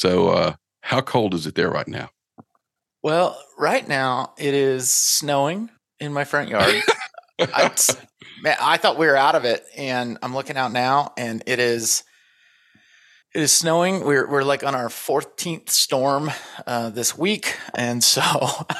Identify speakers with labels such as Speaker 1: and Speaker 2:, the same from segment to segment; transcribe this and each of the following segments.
Speaker 1: So, uh, how cold is it there right now?
Speaker 2: Well, right now it is snowing in my front yard. I, man, I thought we were out of it, and I'm looking out now, and it is it is snowing. We're we're like on our 14th storm uh, this week, and so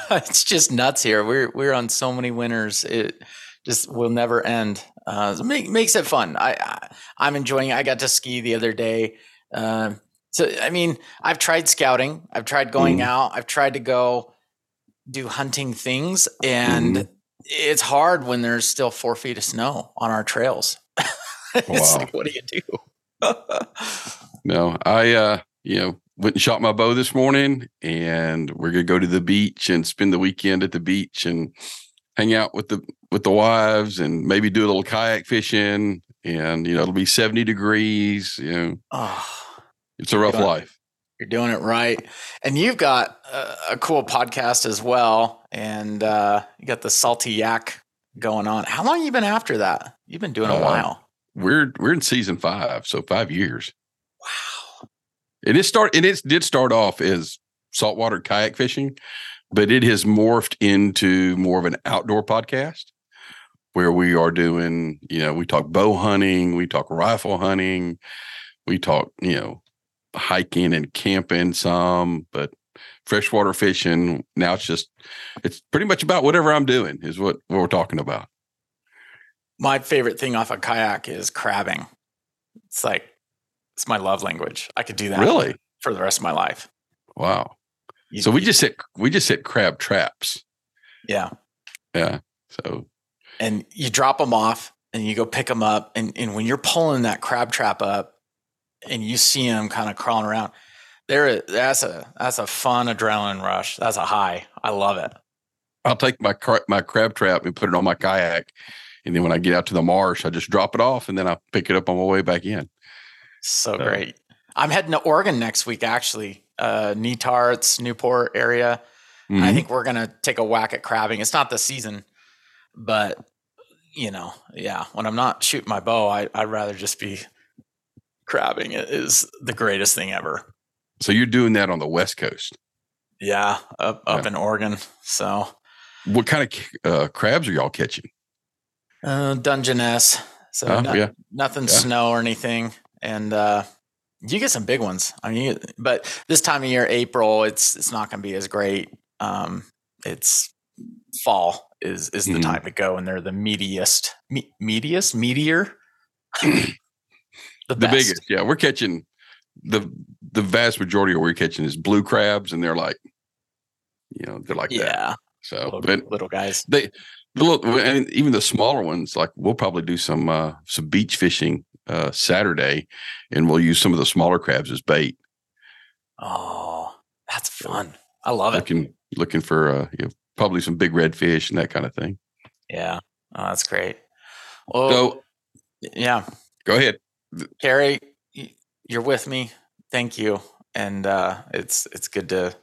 Speaker 2: it's just nuts here. We're we're on so many winters. It just will never end. Uh, make, makes it fun. I, I am enjoying. It. I got to ski the other day. Uh, so I mean, I've tried scouting. I've tried going mm. out. I've tried to go do hunting things, and mm. it's hard when there's still four feet of snow on our trails. it's wow. like, what do you do?
Speaker 1: no, I uh, you know went and shot my bow this morning, and we're gonna go to the beach and spend the weekend at the beach and hang out with the with the wives and maybe do a little kayak fishing. And you know it'll be seventy degrees. You know, oh, it's a rough
Speaker 2: you're
Speaker 1: life.
Speaker 2: You're doing it right, and you've got a, a cool podcast as well, and uh, you got the salty yak going on. How long you been after that? You've been doing a uh, while.
Speaker 1: We're we're in season five, so five years. Wow. And it start and it did start off as saltwater kayak fishing, but it has morphed into more of an outdoor podcast where we are doing, you know, we talk bow hunting, we talk rifle hunting, we talk, you know, hiking and camping some, but freshwater fishing. Now it's just it's pretty much about whatever I'm doing is what, what we're talking about.
Speaker 2: My favorite thing off a kayak is crabbing. It's like it's my love language. I could do that
Speaker 1: really
Speaker 2: for the rest of my life.
Speaker 1: Wow. You, so we you, just hit we just hit crab traps.
Speaker 2: Yeah.
Speaker 1: Yeah. So
Speaker 2: and you drop them off and you go pick them up and, and when you're pulling that crab trap up and you see them kind of crawling around there that's a that's a fun adrenaline rush that's a high i love it
Speaker 1: i'll take my my crab trap and put it on my kayak and then when i get out to the marsh i just drop it off and then i pick it up on my way back in
Speaker 2: so, so. great. I'm heading to Oregon next week, actually. Uh, Netarts, Newport area. Mm-hmm. I think we're gonna take a whack at crabbing. It's not the season, but you know, yeah. When I'm not shooting my bow, I, I'd rather just be crabbing. is the greatest thing ever.
Speaker 1: So you're doing that on the West Coast?
Speaker 2: Yeah, up up yeah. in Oregon. So,
Speaker 1: what kind of uh, crabs are y'all catching?
Speaker 2: Uh, Dungeness. So oh, no, yeah. nothing yeah. snow or anything and uh, you get some big ones. I mean, but this time of year, April, it's it's not going to be as great. Um, it's fall is is the mm-hmm. time to go, and they're the meatiest, me- meatiest, meteor.
Speaker 1: the, the biggest, yeah. We're catching the the vast majority of what we're catching is blue crabs, and they're like, you know, they're like
Speaker 2: yeah.
Speaker 1: That. So,
Speaker 2: little, but little guys,
Speaker 1: they the little, and even the smaller ones, like we'll probably do some uh some beach fishing uh, Saturday, and we'll use some of the smaller crabs as bait.
Speaker 2: Oh, that's fun! I love
Speaker 1: looking,
Speaker 2: it.
Speaker 1: Looking for uh, you know, probably some big red fish and that kind of thing.
Speaker 2: Yeah, oh, that's great. Well, so, yeah,
Speaker 1: go ahead,
Speaker 2: Cary. You're with me. Thank you, and uh, it's it's good to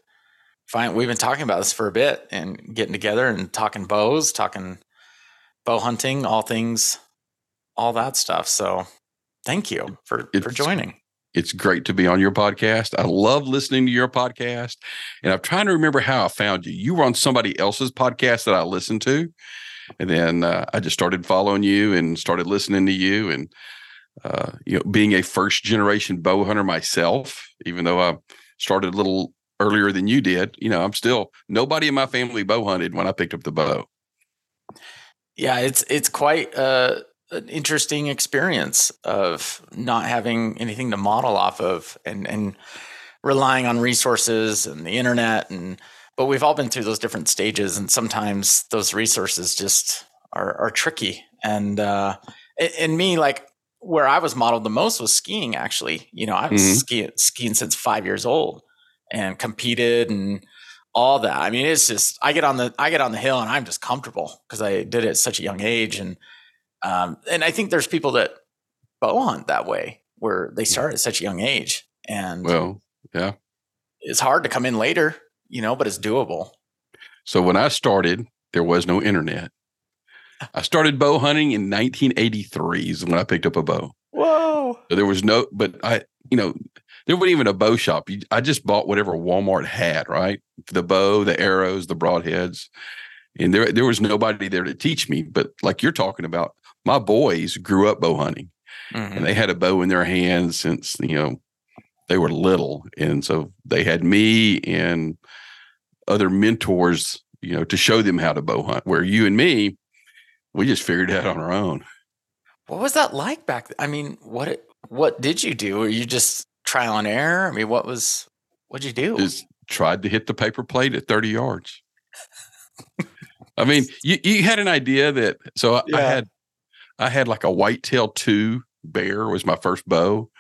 Speaker 2: find. We've been talking about this for a bit and getting together and talking bows, talking bow hunting, all things, all that stuff. So Thank you for, it's, for joining.
Speaker 1: It's great to be on your podcast. I love listening to your podcast. And I'm trying to remember how I found you. You were on somebody else's podcast that I listened to. And then uh, I just started following you and started listening to you. And, uh, you know, being a first generation bow hunter myself, even though I started a little earlier than you did, you know, I'm still nobody in my family bow hunted when I picked up the bow.
Speaker 2: Yeah, it's it's quite uh an interesting experience of not having anything to model off of and and relying on resources and the internet and but we've all been through those different stages and sometimes those resources just are, are tricky and uh and me like where i was modeled the most was skiing actually you know i was mm-hmm. skiing skiing since five years old and competed and all that i mean it's just i get on the i get on the hill and i'm just comfortable because i did it at such a young age and um, and I think there's people that bow hunt that way where they start at such a young age. And
Speaker 1: well, yeah,
Speaker 2: it's hard to come in later, you know, but it's doable.
Speaker 1: So when I started, there was no internet. I started bow hunting in 1983 is when I picked up a bow.
Speaker 2: Whoa.
Speaker 1: So there was no, but I, you know, there wasn't even a bow shop. You, I just bought whatever Walmart had, right? The bow, the arrows, the broadheads. And there, there was nobody there to teach me. But like you're talking about, my boys grew up bow hunting mm-hmm. and they had a bow in their hands since, you know, they were little. And so they had me and other mentors, you know, to show them how to bow hunt, where you and me, we just figured it out on our own.
Speaker 2: What was that like back? Then? I mean, what what did you do? Were you just trial and error? I mean, what was what'd you do?
Speaker 1: Just tried to hit the paper plate at 30 yards. I mean, you, you had an idea that so yeah. I had I had like a whitetail two bear was my first bow.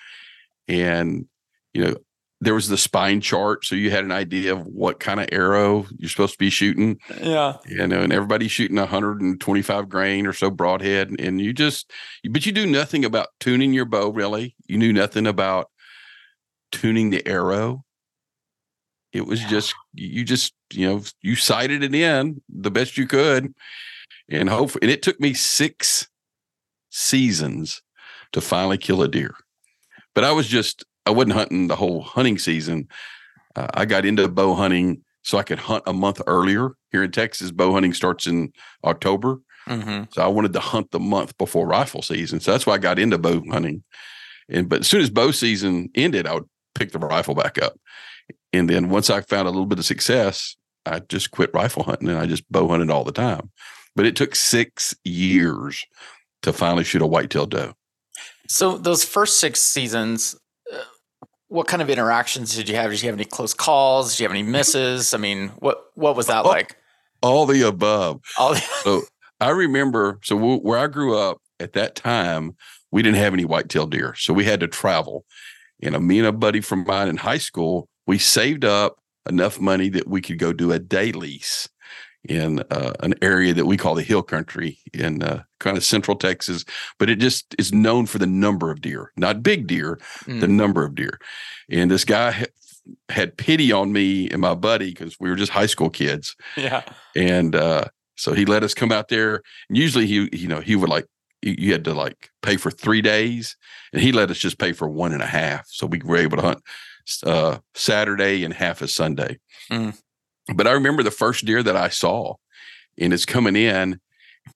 Speaker 1: And you know, there was the spine chart, so you had an idea of what kind of arrow you're supposed to be shooting.
Speaker 2: Yeah,
Speaker 1: you know, and everybody's shooting 125 grain or so broadhead, and you just, but you do nothing about tuning your bow. Really, you knew nothing about tuning the arrow. It was yeah. just you just you know you sighted it in the best you could, and hope. And it took me six seasons to finally kill a deer. But I was just I wasn't hunting the whole hunting season. Uh, I got into bow hunting so I could hunt a month earlier. Here in Texas, bow hunting starts in October. Mm-hmm. So I wanted to hunt the month before rifle season. So that's why I got into bow hunting. And but as soon as bow season ended, I would pick the rifle back up. And then once I found a little bit of success, I just quit rifle hunting and I just bow hunted all the time. But it took six years to finally shoot a whitetail doe.
Speaker 2: So those first six seasons, what kind of interactions did you have? Did you have any close calls? Did you have any misses? I mean, what what was that
Speaker 1: all,
Speaker 2: like?
Speaker 1: All the above. All the- so I remember. So w- where I grew up at that time, we didn't have any whitetail deer, so we had to travel. And a, me and a buddy from mine in high school, we saved up enough money that we could go do a day lease in uh, an area that we call the hill country in uh, kind of central Texas, but it just is known for the number of deer, not big deer, mm. the number of deer. And this guy ha- had pity on me and my buddy because we were just high school kids.
Speaker 2: Yeah.
Speaker 1: And uh, so he let us come out there. And usually he, you know, he would like, you had to like pay for three days and he let us just pay for one and a half. So we were able to hunt uh, Saturday and half a Sunday. Mm. But I remember the first deer that I saw, and it's coming in,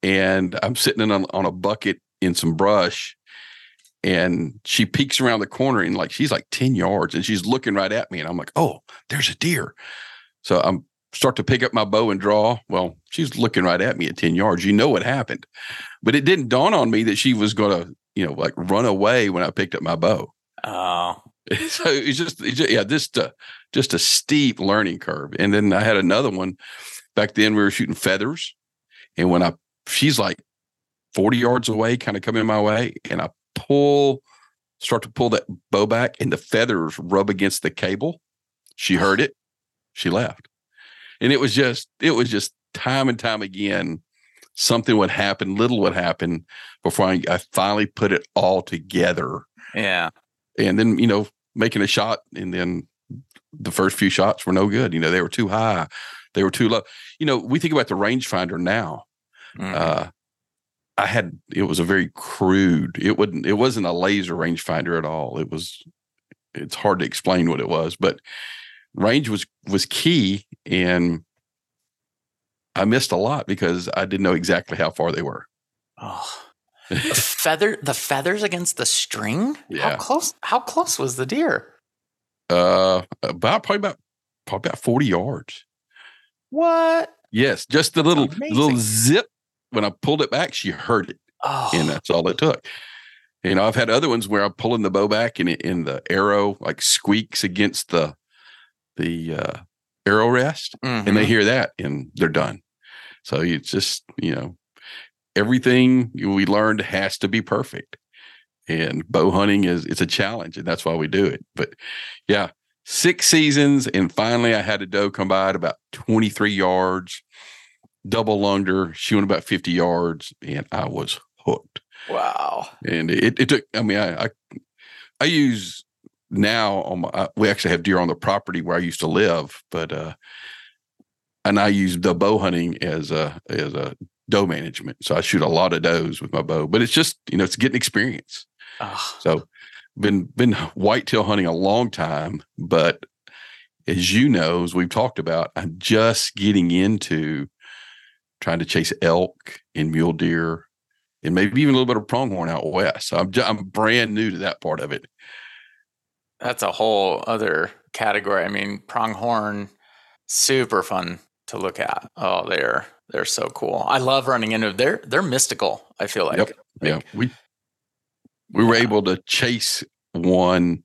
Speaker 1: and I'm sitting in on, on a bucket in some brush, and she peeks around the corner and like she's like 10 yards and she's looking right at me. And I'm like, oh, there's a deer. So I'm start to pick up my bow and draw. Well, she's looking right at me at 10 yards. You know what happened. But it didn't dawn on me that she was gonna, you know, like run away when I picked up my bow.
Speaker 2: Oh.
Speaker 1: so it's just, just yeah, just a, just a steep learning curve. And then I had another one back then. We were shooting feathers, and when I she's like forty yards away, kind of coming my way, and I pull, start to pull that bow back, and the feathers rub against the cable. She heard it, she left, and it was just it was just time and time again something would happen, little would happen before I, I finally put it all together.
Speaker 2: Yeah
Speaker 1: and then you know making a shot and then the first few shots were no good. You know they were too high. They were too low. You know we think about the rangefinder now. Mm-hmm. uh i had it was a very crude it wouldn't it wasn't a laser rangefinder at all. It was it's hard to explain what it was but range was was key and i missed a lot because i didn't know exactly how far they were.
Speaker 2: Oh feather the feathers against the string
Speaker 1: yeah
Speaker 2: how close how close was the deer
Speaker 1: uh about probably about probably about 40 yards
Speaker 2: what
Speaker 1: yes just the little Amazing. little zip when i pulled it back she heard it
Speaker 2: oh.
Speaker 1: and that's all it took you know i've had other ones where i'm pulling the bow back and, it, and the arrow like squeaks against the the uh arrow rest mm-hmm. and they mm-hmm. hear that and they're done so it's just you know everything we learned has to be perfect. And bow hunting is it's a challenge, and that's why we do it. But yeah, six seasons, and finally I had a doe come by at about 23 yards, double lunged her. She went about 50 yards, and I was hooked.
Speaker 2: Wow.
Speaker 1: And it, it took, I mean, I, I, I use now on my, we actually have deer on the property where I used to live, but, uh, and I use the bow hunting as a, as a doe management. So I shoot a lot of does with my bow, but it's just, you know, it's getting experience. Oh. So been been whitetail hunting a long time, but as you know, as we've talked about, I'm just getting into trying to chase elk and mule deer and maybe even a little bit of pronghorn out west. So I'm just, I'm brand new to that part of it.
Speaker 2: That's a whole other category. I mean, pronghorn, super fun to look at. Oh, they're they're so cool. I love running into they're they're mystical. I feel like. Yep. like
Speaker 1: yeah, we we were able to chase one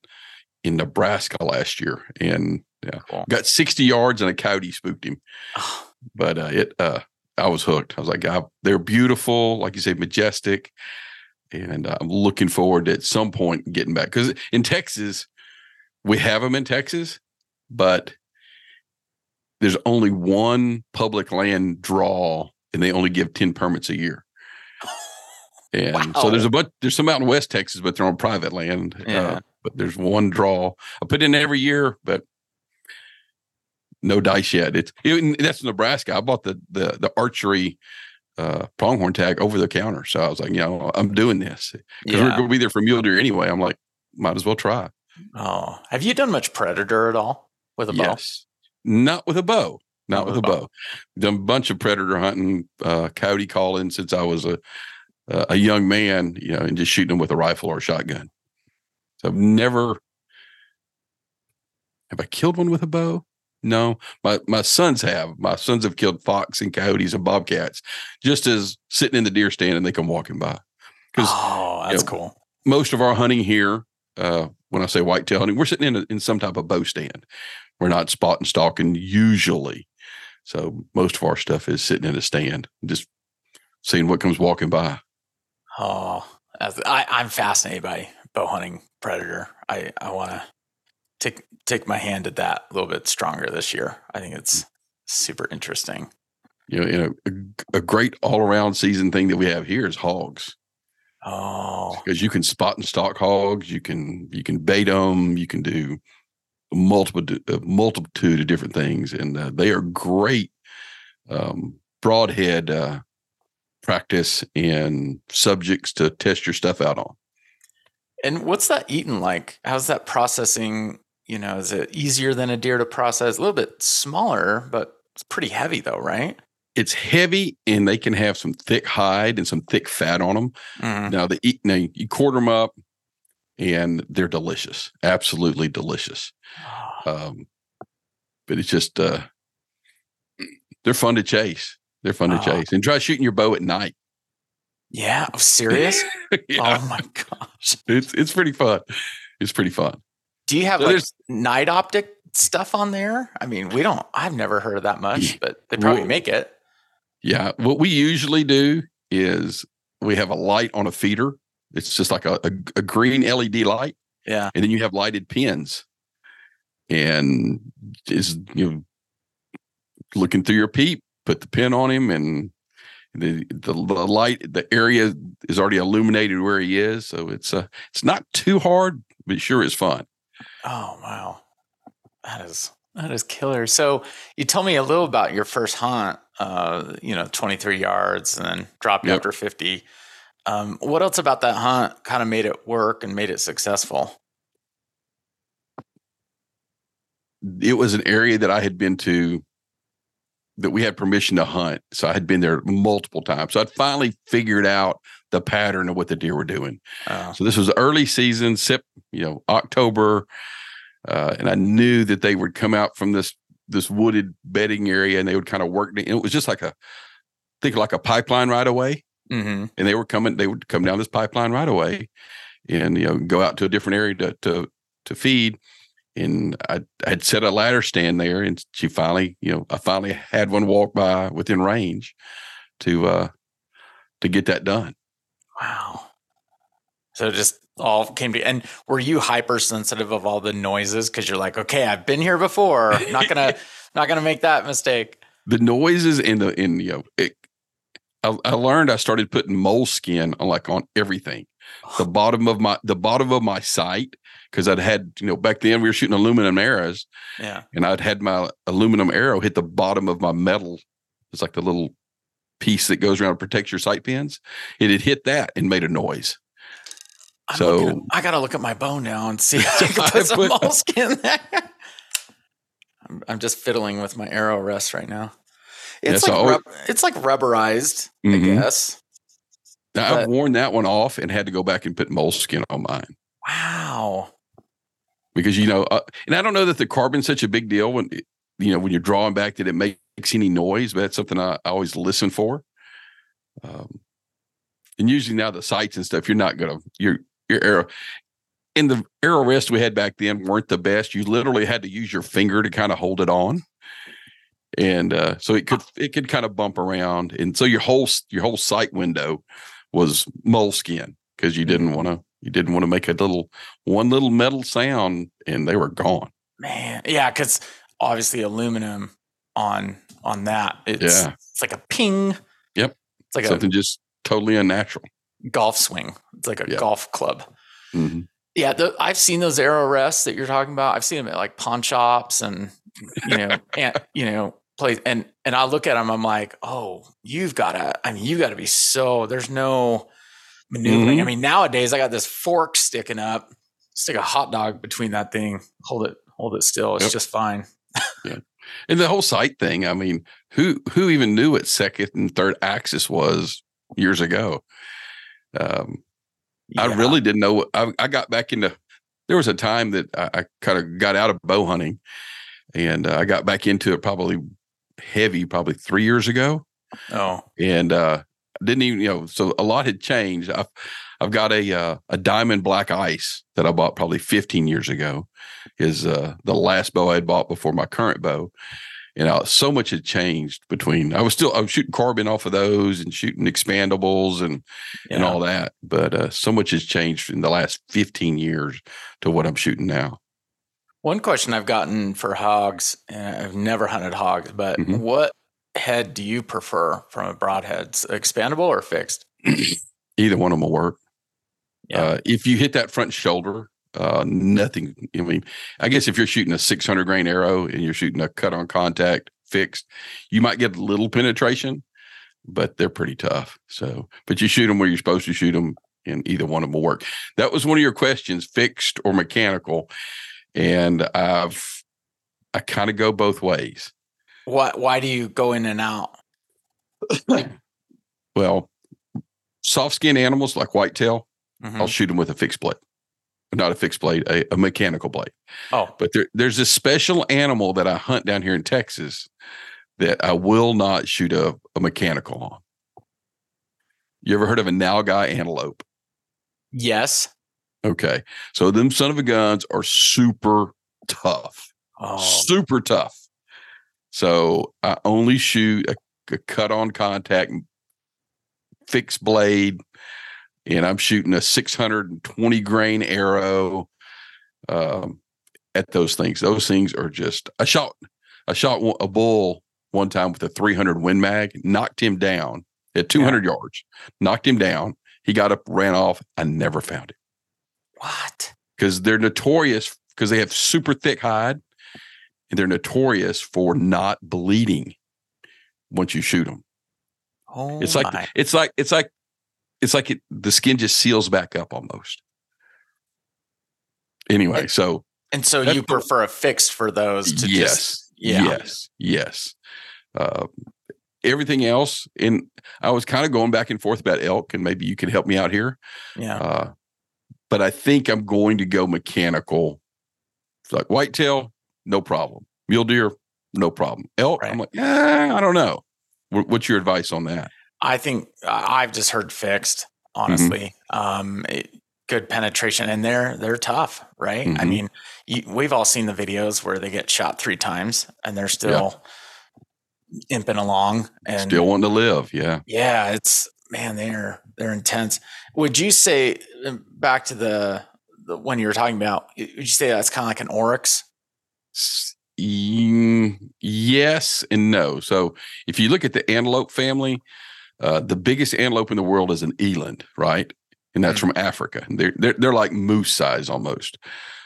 Speaker 1: in Nebraska last year, and yeah, cool. got sixty yards and a coyote spooked him. But uh, it uh, I was hooked. I was like, God, they're beautiful, like you say, majestic, and I'm looking forward to at some point getting back because in Texas we have them in Texas, but there's only one public land draw and they only give 10 permits a year. And wow. so there's a bunch, there's some out in West Texas, but they're on private land. Uh, yeah. Uh, but there's one draw. I put in every year, but no dice yet. It's it, that's Nebraska. I bought the the the archery uh, pronghorn tag over the counter. So I was like, you know, I'm doing this because yeah. we're going to be there for mule deer anyway. I'm like, might as well try.
Speaker 2: Oh, have you done much predator at all with a bow? Yes.
Speaker 1: Not with a bow. Not, with, with, a bow. bow. Done a bunch of predator hunting, uh, coyote calling since I was a a young man, you know, and just shooting them with a rifle or a shotgun. So I've never have I killed one with a bow? No, my my sons have. My sons have killed fox and coyotes and bobcats just as sitting in the deer stand and they come walking by.
Speaker 2: Because oh, that's you know, cool.
Speaker 1: Most of our hunting here, uh, when I say whitetail hunting, we're sitting in a, in some type of bow stand. We're not spot and stalking usually. So most of our stuff is sitting in a stand, just seeing what comes walking by.
Speaker 2: Oh, I, I'm fascinated by bow hunting predator. I, I want to take take my hand at that a little bit stronger this year. I think it's super interesting.
Speaker 1: You know, you know a, a great all around season thing that we have here is hogs.
Speaker 2: Oh,
Speaker 1: because you can spot and stalk hogs, you can you can bait them, you can do multiple a multitude of different things, and uh, they are great um, broadhead uh, practice and subjects to test your stuff out on.
Speaker 2: And what's that eating like? How's that processing? You know, is it easier than a deer to process? A little bit smaller, but it's pretty heavy though, right?
Speaker 1: It's heavy and they can have some thick hide and some thick fat on them. Mm-hmm. Now eat now you quarter them up and they're delicious. Absolutely delicious. Um, but it's just uh, they're fun to chase. They're fun to chase. And try shooting your bow at night.
Speaker 2: Yeah, I'm serious. yeah. Oh my gosh,
Speaker 1: it's it's pretty fun. It's pretty fun.
Speaker 2: Do you have so like night optic stuff on there? I mean, we don't. I've never heard of that much, but they probably well, make it.
Speaker 1: Yeah, what we usually do is we have a light on a feeder. It's just like a, a, a green LED light.
Speaker 2: Yeah,
Speaker 1: and then you have lighted pins and is you know looking through your peep, put the pin on him, and the, the, the light, the area is already illuminated where he is, so it's uh it's not too hard, but sure is fun.
Speaker 2: Oh wow, that is that is killer. So you tell me a little about your first hunt, uh, you know, 23 yards and then dropped yep. after 50. Um, what else about that hunt kind of made it work and made it successful?
Speaker 1: it was an area that I had been to that we had permission to hunt. So I had been there multiple times. So I'd finally figured out the pattern of what the deer were doing. Oh. So this was early season, sip, you know, October. Uh, and I knew that they would come out from this this wooded bedding area and they would kind of work. It was just like a think like a pipeline right-of-way. Mm-hmm. And they were coming, they would come down this pipeline right-of-way and you know go out to a different area to to to feed and I had set a ladder stand there, and she finally, you know, I finally had one walk by within range to uh to get that done.
Speaker 2: Wow. So just all came to and were you hypersensitive of all the noises because you're like, okay, I've been here before. not gonna not gonna make that mistake.
Speaker 1: The noises in the in you know it, I, I learned I started putting moleskin on like on everything. The bottom of my the bottom of my sight because I'd had, you know, back then we were shooting aluminum arrows.
Speaker 2: Yeah.
Speaker 1: And I'd had my aluminum arrow hit the bottom of my metal. It's like the little piece that goes around to protect your sight pins. It had hit that and made a noise.
Speaker 2: I'm
Speaker 1: So-
Speaker 2: at- I gotta look at my bow now and see if I can put some moleskin there. I'm, I'm just fiddling with my arrow rest right now. It's
Speaker 1: Yeah,
Speaker 2: like rub- it's like rubberized,
Speaker 1: Mhm.
Speaker 2: I guess.
Speaker 1: Now, I've worn that one off and had to go back and put moleskin on mine
Speaker 2: Wow.
Speaker 1: because you know, uh, and I don't know that the carbon's such a big deal when you know when you're drawing back that it makes any noise, but that's something I, I always listen for. Um, and usually now the sights and stuff, you're not gonna your your arrow. And the arrow rest we had back then weren't the best. You literally had to use your finger to kind of hold it on, and uh, so it could it could kind of bump around, and so your whole your whole sight window was moleskin because you didn't want to you didn't want to make a little one little metal sound, and they were gone.
Speaker 2: Man. Yeah, because obviously aluminum on on that. It's
Speaker 1: Yeah.
Speaker 2: it's like a ping.
Speaker 1: Yep.
Speaker 2: It's like
Speaker 1: Something just totally unnatural.
Speaker 2: golf swing. It's like a
Speaker 1: Yeah.
Speaker 2: golf club.
Speaker 1: Mhm.
Speaker 2: Yeah, the, I've seen those arrow rests that you're talking about. I've seen them at like pawn shops and you know, and you know, place. And and I look at them. I'm like, oh, you've got to. I mean, you've got to be so. There's no maneuvering. I
Speaker 1: Mhm.
Speaker 2: mean, nowadays I got this fork sticking up. Stick a hot dog between that thing. Hold it. Hold it still. It's
Speaker 1: Yep.
Speaker 2: just fine.
Speaker 1: And the whole sight thing, I mean, who who even knew what second and third axis was years ago? Um, I really didn't know. what- I, I got back into. There was a time that I, I kind of got out of bow hunting, and uh, I got back into it probably heavy, probably three years ago.
Speaker 2: Oh,
Speaker 1: and uh didn't even you know so a lot had changed. I've i've got a uh, a diamond black ice that i bought probably 15 years ago is uh the last bow i had bought before my current bow. And uh, so much had changed between i was still i was shooting carbon off of those and shooting expandables and and all that but uh so much has changed in the last 15 years to what i'm shooting now
Speaker 2: One question I've gotten for hogs, and I've never hunted hogs, but
Speaker 1: Mhm.
Speaker 2: what head do you prefer from a broadhead? Expandable or fixed?
Speaker 1: either one of them will work
Speaker 2: Yeah.
Speaker 1: Uh, if you hit that front shoulder, uh, nothing. I mean, I guess if you're shooting a 600 grain arrow and you're shooting a cut on contact fixed, you might get a little penetration, but they're pretty tough. So, but you shoot them where you're supposed to shoot them, and either one of them will work. That was one of your questions, fixed or mechanical, and I've I kind of go both ways.
Speaker 2: Why, why do you go in and out?
Speaker 1: Well, soft skin animals like whitetail,
Speaker 2: Mhm.
Speaker 1: I'll shoot them with a fixed blade, not a fixed blade, a, a mechanical blade.
Speaker 2: Oh,
Speaker 1: But there, there's this special animal that I hunt down here in Texas that I will not shoot a, a mechanical on. You ever heard of a nilgai antelope?
Speaker 2: yes.
Speaker 1: Okay. So them son of a guns are super tough,
Speaker 2: Oh,
Speaker 1: super tough. So I only shoot a, a cut on contact fixed blade, and I'm shooting a 620 grain arrow um, at those things. Those things are just. I shot. I shot a bull one time with a 300 Win Mag, knocked him down at 200 yards, knocked him down. He got up, ran off. I never found him
Speaker 2: what?
Speaker 1: because they're notorious because they have super thick hide, and they're notorious for not bleeding once you shoot them.
Speaker 2: Oh,
Speaker 1: It's like
Speaker 2: my.
Speaker 1: it's like it's like it's like it, the skin just seals back up almost. Anyway,
Speaker 2: And-
Speaker 1: so
Speaker 2: And so you prefer a fixed for those to
Speaker 1: yes,
Speaker 2: just yeah.
Speaker 1: yes, yes. Uh, everything else, and I was kind of going back and forth about elk, and maybe you can help me out here.
Speaker 2: Yeah.
Speaker 1: Uh, but I think I'm going to go mechanical. It's like whitetail, no problem. Mule deer, no problem. Elk, I'm like, eh, I don't know. What's your advice on that?
Speaker 2: I think I- I've just heard fixed, honestly. Um, it- good penetration, and they're they're tough, right? I
Speaker 1: Mhm.
Speaker 2: mean, you, we've all seen the videos where they get shot three times and they're still imping along, and
Speaker 1: Still wanting to live, yeah.
Speaker 2: yeah, it's man, they're they're intense. Would you say um, back to the the one you were talking about? Would you say that's kind of like an oryx?
Speaker 1: Mm, yes and no. So if you look at the antelope family, uh, the biggest antelope in the world is an eland, right? And that's from Africa. They're, they're they're like moose size almost.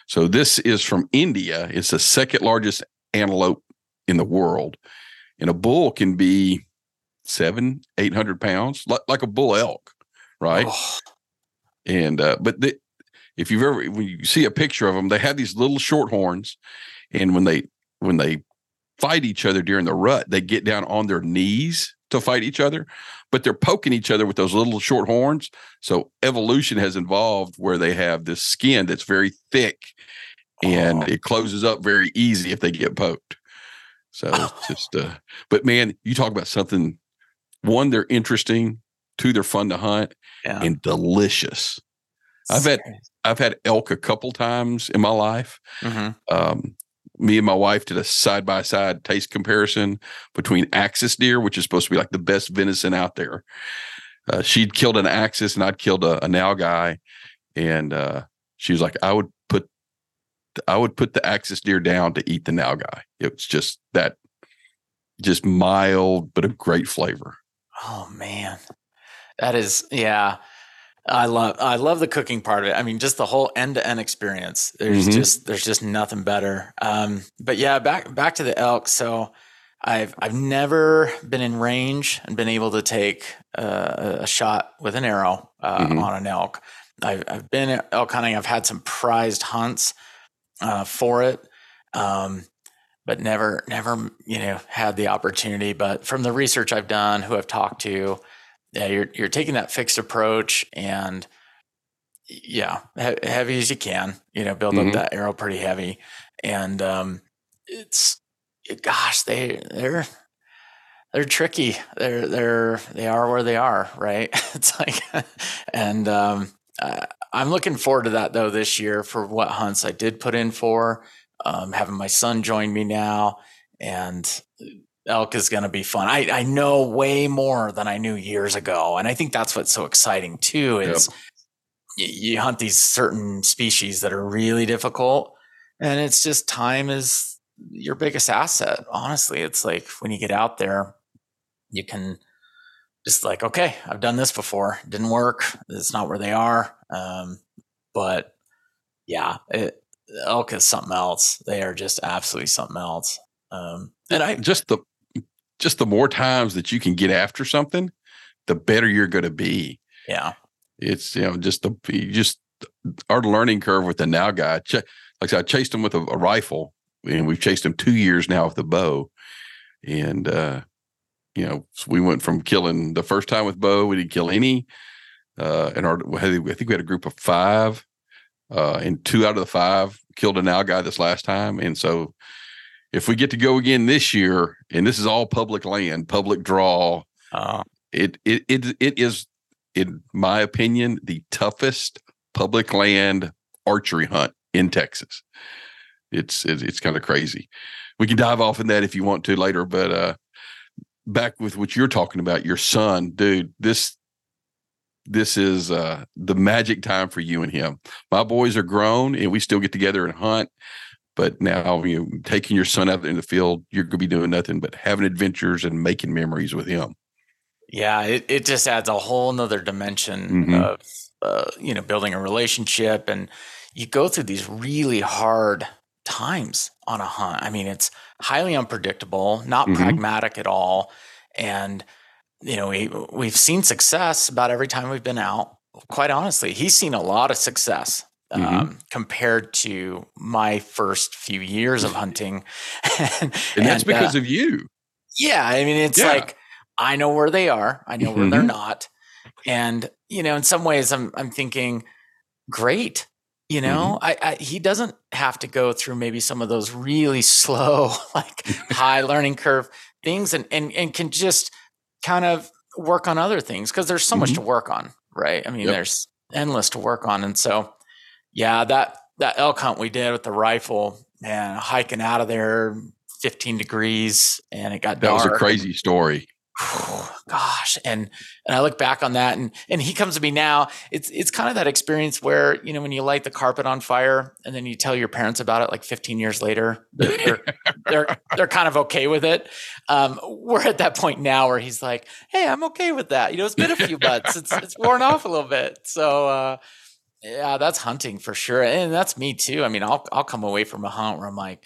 Speaker 1: So this is from India. It's the second largest antelope in the world, and a bull can be seven, eight hundred pounds, like like a bull elk, right?
Speaker 2: Oh,
Speaker 1: and uh, but the, if you've ever when you see a picture of them, they have these little short horns, and when they when they fight each other during the rut, they get down on their knees to fight each other, but they're poking each other with those little short horns. So evolution has involved where they have this skin that's very thick and oh. it closes up very easy if they get poked. So it's just uh but man, you talk about something one, they're interesting, two, they're fun to hunt, yeah. and delicious. I've had I've had elk a couple times in my life. Mm-hmm. Um, me and my wife did a side by side taste comparison between axis deer, which is supposed to be like the best venison out there. Uh, she'd killed an axis and I'd killed a, a guy. and uh, she was like, "I would put, I would put the axis deer down to eat the nilgai. It was just that, just mild but a great flavor."
Speaker 2: Oh man, that is yeah. I love I love the cooking part of it. I mean, just the whole end to end experience. There's mm-hmm. just there's just nothing better. Um, but yeah, back back to the elk. So I've I've never been in range and been able to take uh, a shot with an arrow uh, mm-hmm. on an elk. I've, I've been elk hunting. I've had some prized hunts uh, for it, um, but never never you know had the opportunity. But from the research I've done, who I've talked to, yeah, you're you're taking that fixed approach and yeah, he- heavy as you can. You know, build mm-hmm. up that arrow pretty heavy, and um, it's gosh, they they're they're tricky. They're they're they are where they are, right? it's like, and um, uh, I'm looking forward to that though this year for what hunts I did put in for. Um, having my son join me now, and elk is going to be fun. I, I know way more than I knew years ago. And I think that's what's so exciting too is yep. you, you hunt these certain species that are really difficult. And it's just time is your biggest asset. Honestly, it's like when you get out there, you can just like, okay, I've done this before. It didn't work. It's not where they are. Um, but yeah, it, elk is something else. They are just absolutely something else. Um,
Speaker 1: and I just the just the more times that you can get after something, the better you're going to be.
Speaker 2: Yeah.
Speaker 1: It's, you know, just the, just our learning curve with the nilgai. Like I said, I chased him with a, a rifle and we've chased him two years now with the bow. And, uh, you know, so we went from killing the first time with bow, we didn't kill any. Uh, and our, I think we had a group of five, uh, and two out of the five killed an a guy this last time. And so if we get to go again this year, and this is all public land, public draw, uh, it, it it it is, in my opinion, the toughest public land archery hunt in Texas. It's it, it's kind of crazy. We can dive off in that if you want to later, but uh, back with what you're talking about, your son, dude. This this is uh, the magic time for you and him. My boys are grown, and we still get together and hunt. But now you know, taking your son out in the field, you're going to be doing nothing but having adventures and making memories with him.
Speaker 2: Yeah, it, it just adds a whole nother dimension mm-hmm. of uh, you know building a relationship, and you go through these really hard times on a hunt. I mean, it's highly unpredictable, not mm-hmm. pragmatic at all, and you know we we've seen success about every time we've been out. Quite honestly, he's seen a lot of success mm-hmm. um, compared to my first few years of hunting.
Speaker 1: and, and, that's because uh, of you.
Speaker 2: Yeah. I mean, it's yeah. like, I know where they are. I know where mm-hmm. they're not. And, you know, in some ways I'm, I'm thinking, great. You know, mm-hmm. I, I, he doesn't have to go through maybe some of those really slow, like high learning curve things and, and, and can just kind of work on other things because there's so much mm-hmm. to work on. Right. I mean, yep. there's endless to work on. And so yeah, that that elk hunt we did with the rifle, man, hiking out of there, 15 degrees, and it got
Speaker 1: that
Speaker 2: dark.
Speaker 1: was a crazy story.
Speaker 2: gosh, and and I look back on that, and and he comes to me now. It's it's kind of that experience where you know when you light the carpet on fire, and then you tell your parents about it like 15 years later, they're they're they're, they're, kind of okay with it. Um, we're at that point now where he's like, "Hey, I'm okay with that." You know, it's been a few months. It's it's worn off a little bit, so. uh yeah, that's hunting for sure. And that's me too. I mean, I'll I'll come away from a hunt where I'm like,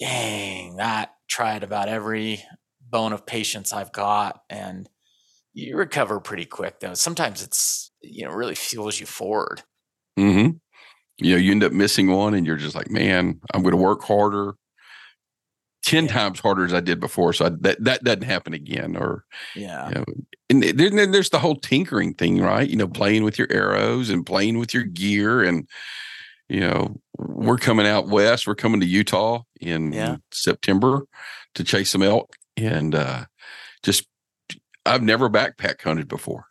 Speaker 2: dang, that tried about every bone of patience I've got. And you recover pretty quick though. Sometimes it's you know, really fuels you forward.
Speaker 1: Mm-hmm. you know, you end up missing one and you're just like, man, I'm going to work harder. 10
Speaker 2: Yeah.
Speaker 1: times harder as I did before. So I, that, that doesn't happen again. Or,
Speaker 2: Yeah.
Speaker 1: you know, and then there's the whole tinkering thing, right? You know, playing with your arrows and playing with your gear. And, you know, we're coming out west. We're coming to Utah in
Speaker 2: Yeah.
Speaker 1: September to chase some elk. And uh, just, I've never backpack hunted before,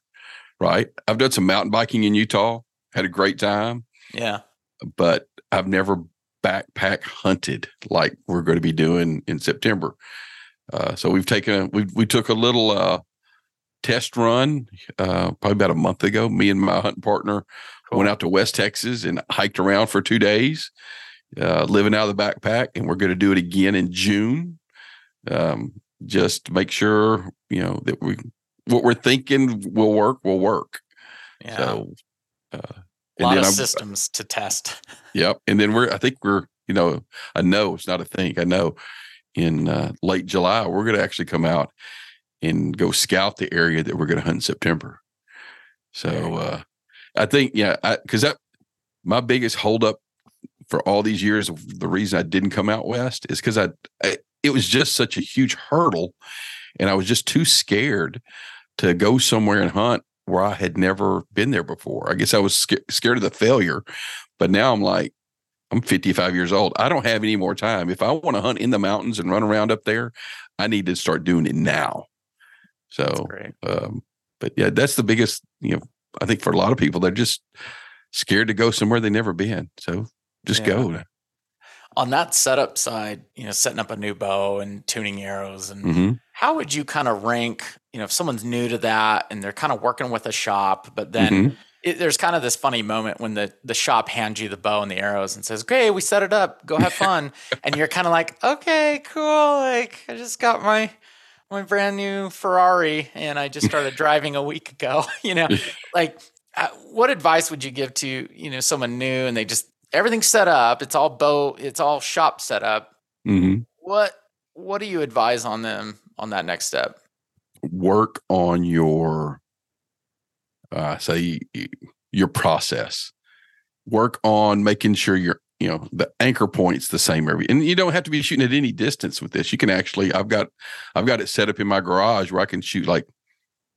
Speaker 1: right? I've done some mountain biking in Utah, had a great time,
Speaker 2: Yeah.
Speaker 1: but I've never backpack hunted like we're going to be doing in September. Uh, so we've taken a, we we took a little uh, test run uh, probably about a month ago. Me and my hunting partner went out to West Texas and hiked around for two days, uh, living out of the backpack, and we're going to do it again in June. Um, just make sure you know that we what we're thinking will work will work.
Speaker 2: Yeah.
Speaker 1: So. Uh,
Speaker 2: a lot of
Speaker 1: I'm-
Speaker 2: systems to test.
Speaker 1: Yep. And then we're, I think we're, you know, I know it's not a thing. I know in uh, late July, we're going to actually come out and go scout the area that we're going to hunt in September. So uh, I think, yeah, because that my biggest holdup for all these years the reason I didn't come out west is because I, I, it was just such a huge hurdle and I was just too scared to go somewhere and hunt where I had never been there before. I guess I was sca- scared of the failure, but now I'm like, I'm 55 years old. I don't have any more time. If I want to hunt in the mountains and run around up there, I need to start doing it now. So, um, but yeah, that's the biggest, you know, I think for a lot of people, they're just scared to go somewhere they've never been. So just
Speaker 2: Yeah.
Speaker 1: go.
Speaker 2: On that setup side, you know, setting up a new bow and tuning arrows and
Speaker 1: hmm
Speaker 2: how would you kind of rank, you know, if someone's new to that and they're kind of working with a shop, but then
Speaker 1: Mhm.
Speaker 2: it, there's kind of this funny moment when the the shop hands you the bow and the arrows and says, "Okay, we set it up. Go have fun." and you're kind of like, "Okay, cool. Like I just got my my brand new Ferrari and I just started driving a week ago." you know, like uh, what advice would you give to you know someone new and they just everything's set up, it's all bow, it's all shop set up.
Speaker 1: hmm
Speaker 2: What what do you advise on them on that next step?
Speaker 1: Work on your, uh, say, your process. Work on making sure you're, you know, the anchor point's the same every, and you don't have to be shooting at any distance with this. You can actually, I've got, I've got it set up in my garage where I can shoot like,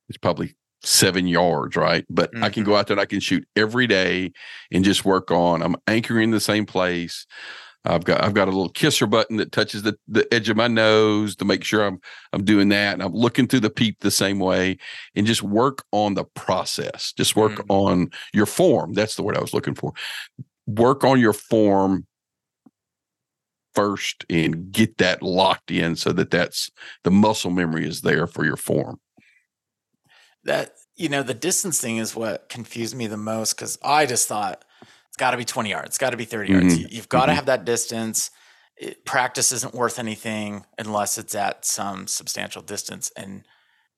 Speaker 1: it's probably seven yards, right? But I can go out there and I can shoot every day and just work on. I'm anchoring in the same place. I've got I've got a little kisser button that touches the, the edge of my nose to make sure I'm I'm doing that. And I'm looking through the peep the same way and just work on the process. Just work
Speaker 2: Mhm.
Speaker 1: on your form. That's the word I was looking for. Work on your form first and get that locked in so that that's the muscle memory is there for your form.
Speaker 2: That you know the distance thing is what confused me the most because i just thought it's got to be 20 yards it's got to be 30 yards
Speaker 1: Mhm.
Speaker 2: You- you've got to
Speaker 1: Mhm.
Speaker 2: have that distance it, practice isn't worth anything unless it's at some substantial distance and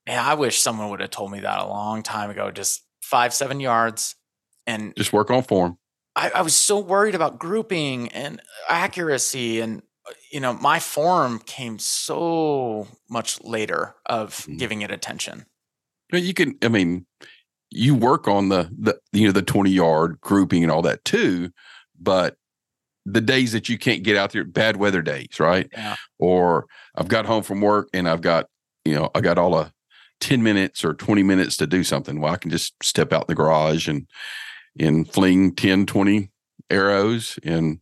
Speaker 2: man, i wish someone would have told me that a long time ago just five seven yards and
Speaker 1: Just work on form.
Speaker 2: I, I was so worried about grouping and accuracy and uh, you know my form came so much later of
Speaker 1: Mhm.
Speaker 2: giving it attention
Speaker 1: you can, I mean, you work on the the you know the twenty yard grouping and all that too, but the days that you can't get out there, bad weather days, right?
Speaker 2: Yeah.
Speaker 1: Or I've got home from work and I've got you know I got all a ten minutes or twenty minutes to do something. Well, I can just step out in the garage and and fling 10, 20 arrows and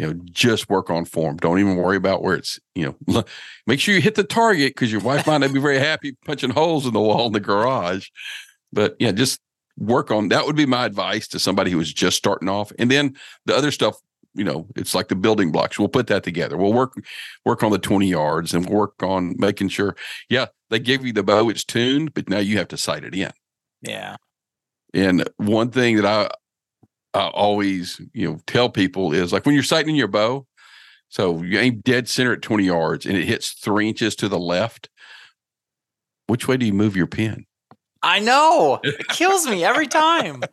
Speaker 1: you know just work on form. Don't even worry about where it's you know make sure you hit the target because your wife might not be very happy punching holes in the wall in the garage. But yeah, just work on that would be my advice to somebody who is just starting off. And then the other stuff, you know, it's like the building blocks. We'll put that together. We'll work work on the 20 yards and we'll work on making sure, yeah, they give you the bow, it's tuned, but now you have to sight it in.
Speaker 2: yeah
Speaker 1: And one thing that I I always, you know, tell people is like when you're sighting your bow, so you aim dead center at 20 yards and it hits three inches to the left. Which way do you move your pin?
Speaker 2: I know. It kills me every time.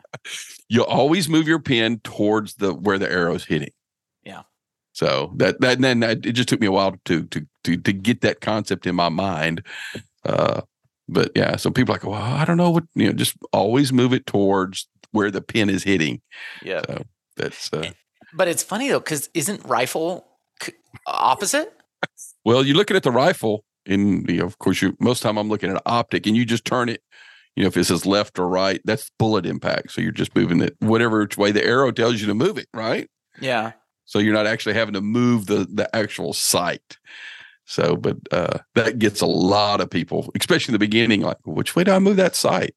Speaker 1: You always move your pin towards the where the arrow's hitting.
Speaker 2: Yeah.
Speaker 1: So that that and then that, it just took me a while to to to to get that concept in my mind. Uh, but yeah, so people are like, well, I don't know what you know. Just always move it towards where the pin is hitting.
Speaker 2: Yeah.
Speaker 1: So, That's uh,
Speaker 2: But it's funny though, because isn't rifle c- opposite?
Speaker 1: well, you're looking at the rifle, and you know, of course, you most time I'm looking at an optic, and you just turn it. You know, if it says left or right, that's bullet impact. So you're just moving it whatever way the arrow tells you to move it, right?
Speaker 2: Yeah.
Speaker 1: So you're not actually having to move the the actual sight. So, but uh, that gets a lot of people, especially in the beginning, like, which way do I move that sight?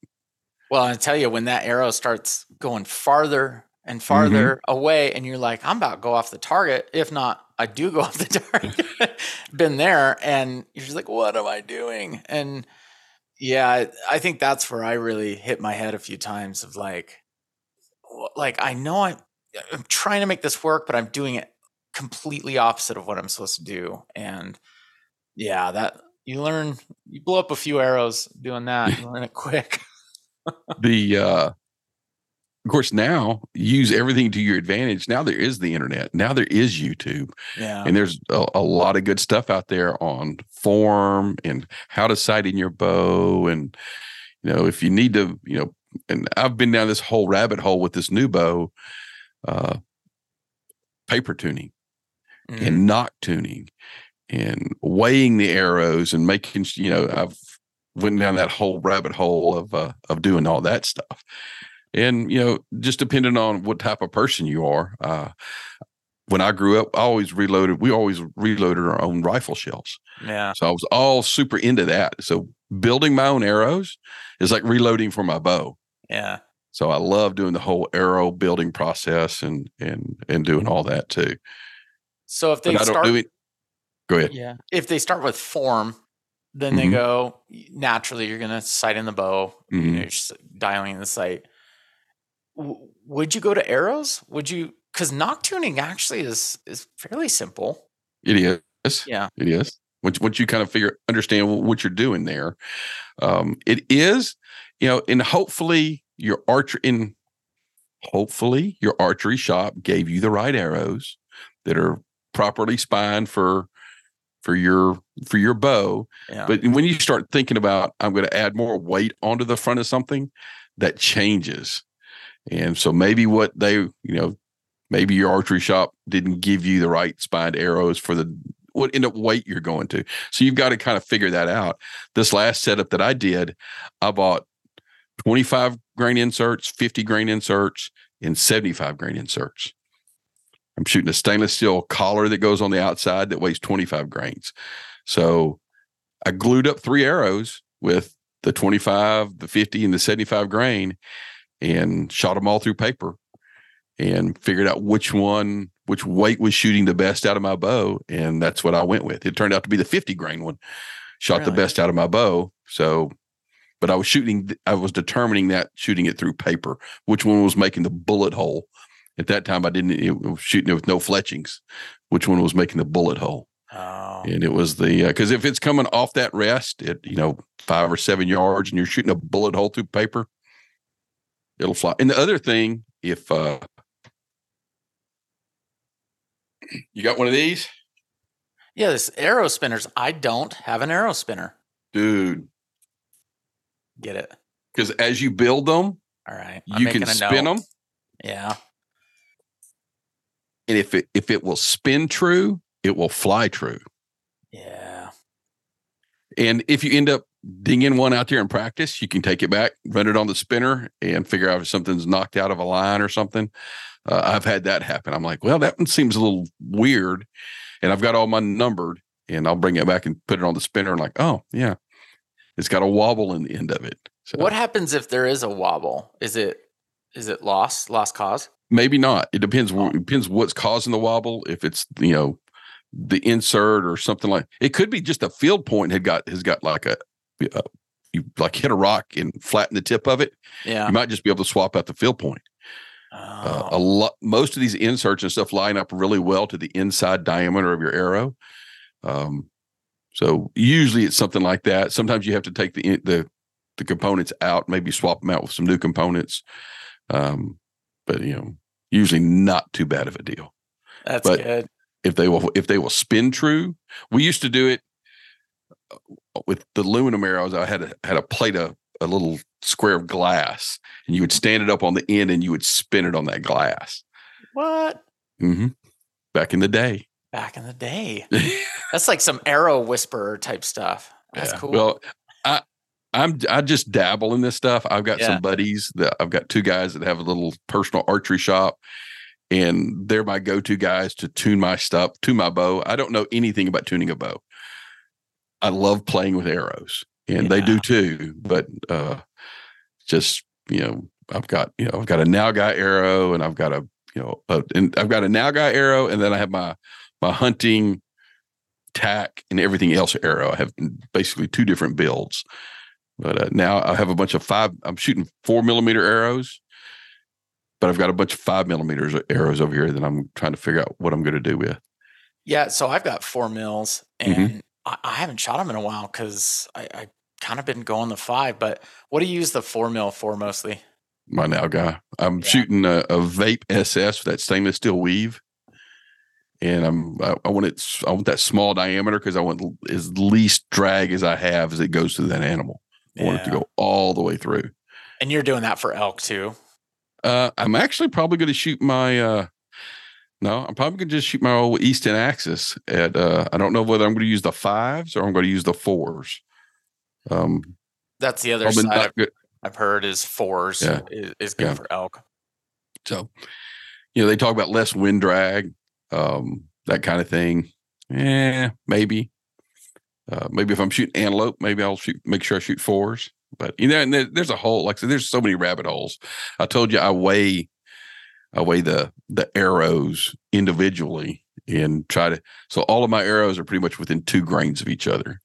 Speaker 2: Well, I tell you, when that arrow starts going farther and farther mm-hmm. away, and you're like, I'm about to go off the target. If not, I do go off the target. Been there, and you're just like, what am I doing? And yeah, I- I think that's where I really hit my head a few times of like, like I know I'm, I'm trying to make this work, but I'm doing it completely opposite of what I'm supposed to do. And yeah, that you learn, you blow up a few arrows doing that. You learn it quick.
Speaker 1: The uh of course now use everything to your advantage now there is the internet now there is youtube
Speaker 2: Yeah.
Speaker 1: and there's a, a lot of good stuff out there on form and how to sight in your bow and you know if you need to you know and i've been down this whole rabbit hole with this new bow uh paper tuning
Speaker 2: Mhm.
Speaker 1: and nock tuning and weighing the arrows and making you know I've went down that whole rabbit hole of uh, of doing all that stuff and you know just depending on what type of person you are uh when I grew up, I always reloaded. We always reloaded our own rifle shells,
Speaker 2: yeah.
Speaker 1: so I was all super into that. So building my own arrows is like reloading for my bow.
Speaker 2: Yeah.
Speaker 1: So I love doing the whole arrow building process and and and doing all that too.
Speaker 2: So if they
Speaker 1: But I don't
Speaker 2: start,
Speaker 1: do it. Go ahead.
Speaker 2: yeah, if they start with form, then they
Speaker 1: Mhm.
Speaker 2: go naturally. You're gonna sight in the bow. You know,
Speaker 1: Mhm.
Speaker 2: you're just dialing in the sight. W- would you go to arrows? Would you? Because nock tuning actually is is fairly simple.
Speaker 1: It is.
Speaker 2: Yeah.
Speaker 1: It is. Once once you kind of figure understand what you're doing there, um, it is, you know, and hopefully your archer in hopefully your archery shop gave you the right arrows that are properly spined for for your for your bow.
Speaker 2: Yeah.
Speaker 1: But when you start thinking about I'm going to add more weight onto the front of something, that changes. And so maybe what they, you know, maybe your archery shop didn't give you the right spined arrows for the what end up weight you're going to. So you've got to kind of figure that out. This last setup that I did, I bought 25 grain inserts, 50 grain inserts, and 75 grain inserts. I'm shooting a stainless steel collar that goes on the outside that weighs 25 grains. So I glued up three arrows with the 25, the 50, and the 75 grain and shot them all through paper and figured out which one, which weight was shooting the best out of my bow. And that's what I went with. It turned out to be the 50 grain one, shot the best out of my bow. So, but I was shooting, I was determining that shooting it through paper, which one was making the bullet hole. At that time, I didn't it was shooting it with no fletchings. Which one was making the bullet hole?
Speaker 2: oh.
Speaker 1: and it was the because if it's coming off that rest at you know five or seven yards and you're shooting a bullet hole through paper it'll fly and the other thing if uh you got one of these
Speaker 2: Yeah. This arrow spinners. I don't have an arrow spinner.
Speaker 1: dude
Speaker 2: Get it?
Speaker 1: because as you build them
Speaker 2: All right.
Speaker 1: you can spin them
Speaker 2: Yeah.
Speaker 1: And if it if it will spin true it will fly true
Speaker 2: Yeah.
Speaker 1: and if you end up dinging one out there in practice, you can take it back, run it on the spinner, and figure out if something's knocked out of a line or something. Uh, I've had that happen. I'm like, well, that one seems a little weird, and I've got all mine numbered, and I'll bring it back and put it on the spinner, and like, oh yeah, it's got a wobble in the end of it. So
Speaker 2: What happens if there is a wobble? Is it is it lost lost cause?
Speaker 1: Maybe not. It depends.
Speaker 2: Oh.
Speaker 1: It depends what's causing the wobble. If it's you know the insert or something like it could be just a field point had got has got like a, a you like hit a rock and flatten the tip of it.
Speaker 2: Yeah.
Speaker 1: You might just be able to swap out the field point. Uh, a
Speaker 2: Oh.
Speaker 1: lot, most of these inserts and stuff line up really well to the inside diameter of your arrow. Um, so usually it's something like that. Sometimes you have to take the in- the the components out, maybe swap them out with some new components. Um, but you know, usually not too bad of a deal
Speaker 2: That's
Speaker 1: but-
Speaker 2: good.
Speaker 1: if they will if they will spin true. We used to do it uh, with the aluminum arrows. I had a had a plate of a little square of glass, and you would stand it up on the end, and you would spin it on that glass.
Speaker 2: What?
Speaker 1: hmm Back in the day.
Speaker 2: Back in the day. That's like some arrow whisperer type stuff. That's
Speaker 1: Yeah.
Speaker 2: cool.
Speaker 1: Well, I I'm I just dabble in this stuff. I've got
Speaker 2: Yeah.
Speaker 1: some buddies that I've got two guys that have a little personal archery shop, and they're my go-to guys to tune my stuff, tune my bow. I don't know anything about tuning a bow. I love playing with arrows, and they do too. But uh, just you know, I've got you know, I've got a nilgai arrow, and I've got a you know, a, and I've got a nilgai arrow, and then I have my my hunting tack and everything else arrow. I have basically two different builds. But uh, now I have a bunch of five. I'm shooting four millimeter arrows, but I've got a bunch of five millimeters of arrows over here that I'm trying to figure out what I'm going to do with.
Speaker 2: yeah, so I've got four mils
Speaker 1: Mhm.
Speaker 2: and I, I haven't shot them in a while because I, I kind of been going the five. But what do you use the four mil for mostly?
Speaker 1: My nilgai. I'm
Speaker 2: Yeah.
Speaker 1: shooting a, a VAP SS with that stainless steel weave, and I'm I, I want it. I want that small diameter because I want as least drag as I have as it goes through that animal. I want it to go all the way through.
Speaker 2: And you're doing that for elk too.
Speaker 1: Uh, I'm actually probably going to shoot my. Uh, no, I'm probably going to just shoot my old Easton Axis at. Uh, I don't know whether I'm going to use the fives or I'm going to use the fours. Um,
Speaker 2: That's the other side I've. I've heard is fours
Speaker 1: Yeah.
Speaker 2: is, is good
Speaker 1: Yeah.
Speaker 2: for elk.
Speaker 1: So, you know, they talk about less wind drag, um, that kind of thing. Yeah, maybe. Uh, maybe if I'm shooting antelope, maybe I'll shoot. Make sure I shoot fours. But you know, and there, there's a hole. Like I said, there's so many rabbit holes. I told you I weigh, I weigh the the arrows individually and try to. So all of my arrows are pretty much within two grains of each other.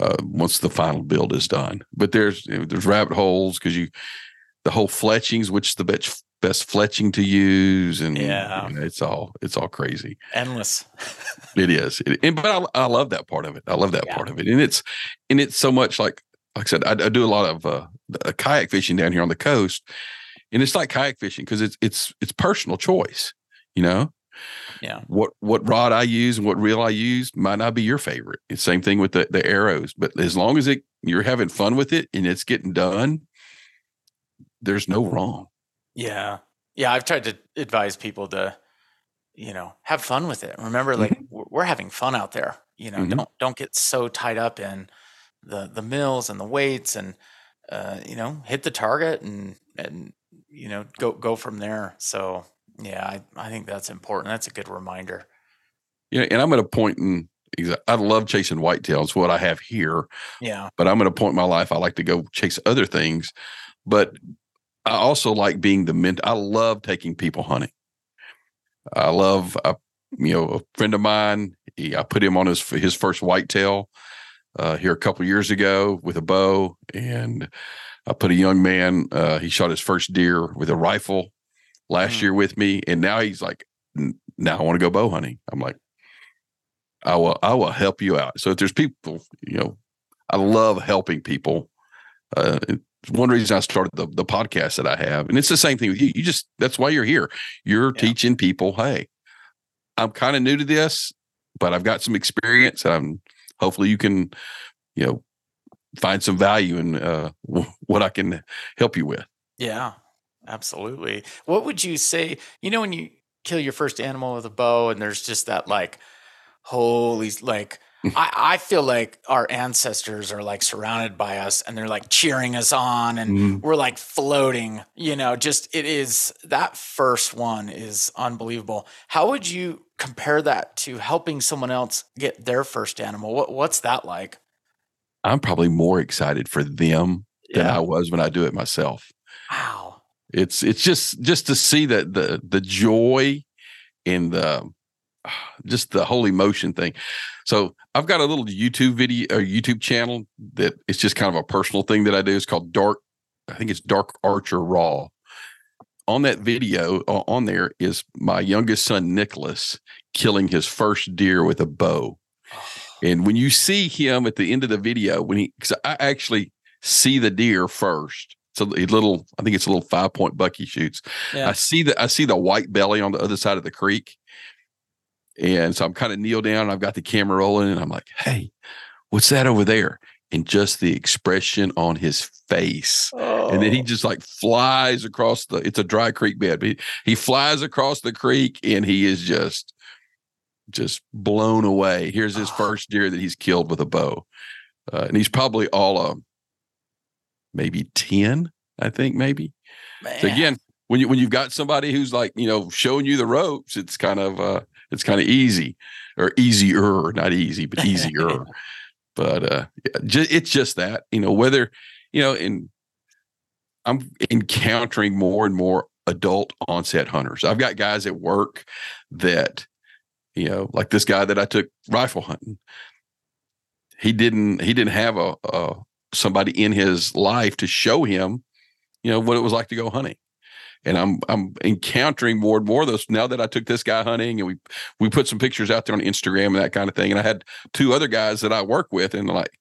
Speaker 1: Uh, once the final build is done, but there's there's rabbit holes because you the whole fletchings, which the best best fletching to use, and
Speaker 2: Yeah.
Speaker 1: you know, it's all it's all crazy.
Speaker 2: Endless.
Speaker 1: It is, It- and but I, I love that part of it. I love that
Speaker 2: Yeah.
Speaker 1: part of it, and it's and it's so much like like I said, I, I do a lot of uh, uh, kayak fishing down here on the coast, and it's like kayak fishing because it's it's it's personal choice. You know,
Speaker 2: Yeah.
Speaker 1: what what rod I use and what reel I use might not be your favorite. It's same thing with the the arrows, but as long as it you're having fun with it and it's getting done, there's no wrong.
Speaker 2: Yeah. Yeah. I've tried to advise people to, you know, have fun with it. Remember, like we're we're having fun out there. You know,
Speaker 1: Mhm.
Speaker 2: don't don't get so tied up in the the mills and the weights and uh, you know, hit the target and and you know, go go from there. So yeah, I, I think that's important. That's a good reminder.
Speaker 1: Yeah, and I'm at a point in I love chasing whitetails, what I have here,
Speaker 2: Yeah.
Speaker 1: but I'm at a point in my life I like to go chase other things. But I also like being the mentor. I love taking people hunting. I love, I, you know, a friend of mine. He, I put him on his his first whitetail uh, here a couple years ago with a bow, and I put a young man. Uh, he shot his first deer with a rifle last
Speaker 2: Mm.
Speaker 1: year with me, and now he's like, now I want to go bow hunting. I'm like, I will, I will help you out. So if there's people, you know, I love helping people. Uh, one reason I started the, the podcast that I have. And it's the same thing with you. You just, that's why you're here. You're
Speaker 2: Yeah.
Speaker 1: teaching people, hey, I'm kind of new to this, but I've got some experience. And hopefully you can, you know, find some value in uh, what I can help you with.
Speaker 2: Yeah, absolutely. What would you say? You know, when you kill your first animal with a bow, and there's just that like, holy, like, I, I feel like our ancestors are like surrounded by us and they're like cheering us on and
Speaker 1: Mhm.
Speaker 2: we're like floating, you know, just it is that first one is unbelievable. How would you compare that to helping someone else get their first animal? What what's that like?
Speaker 1: I'm probably more excited for them than I was when I do it myself.
Speaker 2: Wow.
Speaker 1: it's it's just just to see that the the joy in the just the whole emotion thing. So i've got a little youtube video or youtube channel that it's just kind of a personal thing that i do. It's called dark i think it's dark archer raw. On that video on there is my youngest son nicholas killing his first deer with a bow. And when you see him at the end of the video when he because i actually see the deer first. It's a little i think it's a little five point buck he shoots.
Speaker 2: Yeah.
Speaker 1: I see the I see the white belly on the other side of the creek. And so I'm kind of kneel down and I've got the camera rolling and I'm like, hey, what's that over there? and just the expression on his face.
Speaker 2: Oh.
Speaker 1: And then he just like flies across the it's a dry creek bed, but he, he flies across the creek and he is just just blown away. Here's his
Speaker 2: Oh.
Speaker 1: first deer that he's killed with a bow. Uh, and he's probably all of maybe 10, I think, maybe.
Speaker 2: man.
Speaker 1: So again, when you when you've got somebody who's like, you know, showing you the ropes, it's kind of uh it's kind of easy or easier, not easy, but easier. but uh yeah, ju- it's just that, you know, whether, you know, in I'm encountering more and more adult onset hunters. I've got guys at work that, you know, like this guy that I took rifle hunting. He didn't he didn't have a, a somebody in his life to show him, you know, what it was like to go hunting. And I'm I'm encountering more and more of those now that I took this guy hunting and we we put some pictures out there on Instagram and that kind of thing. And I had two other guys that I work with and like,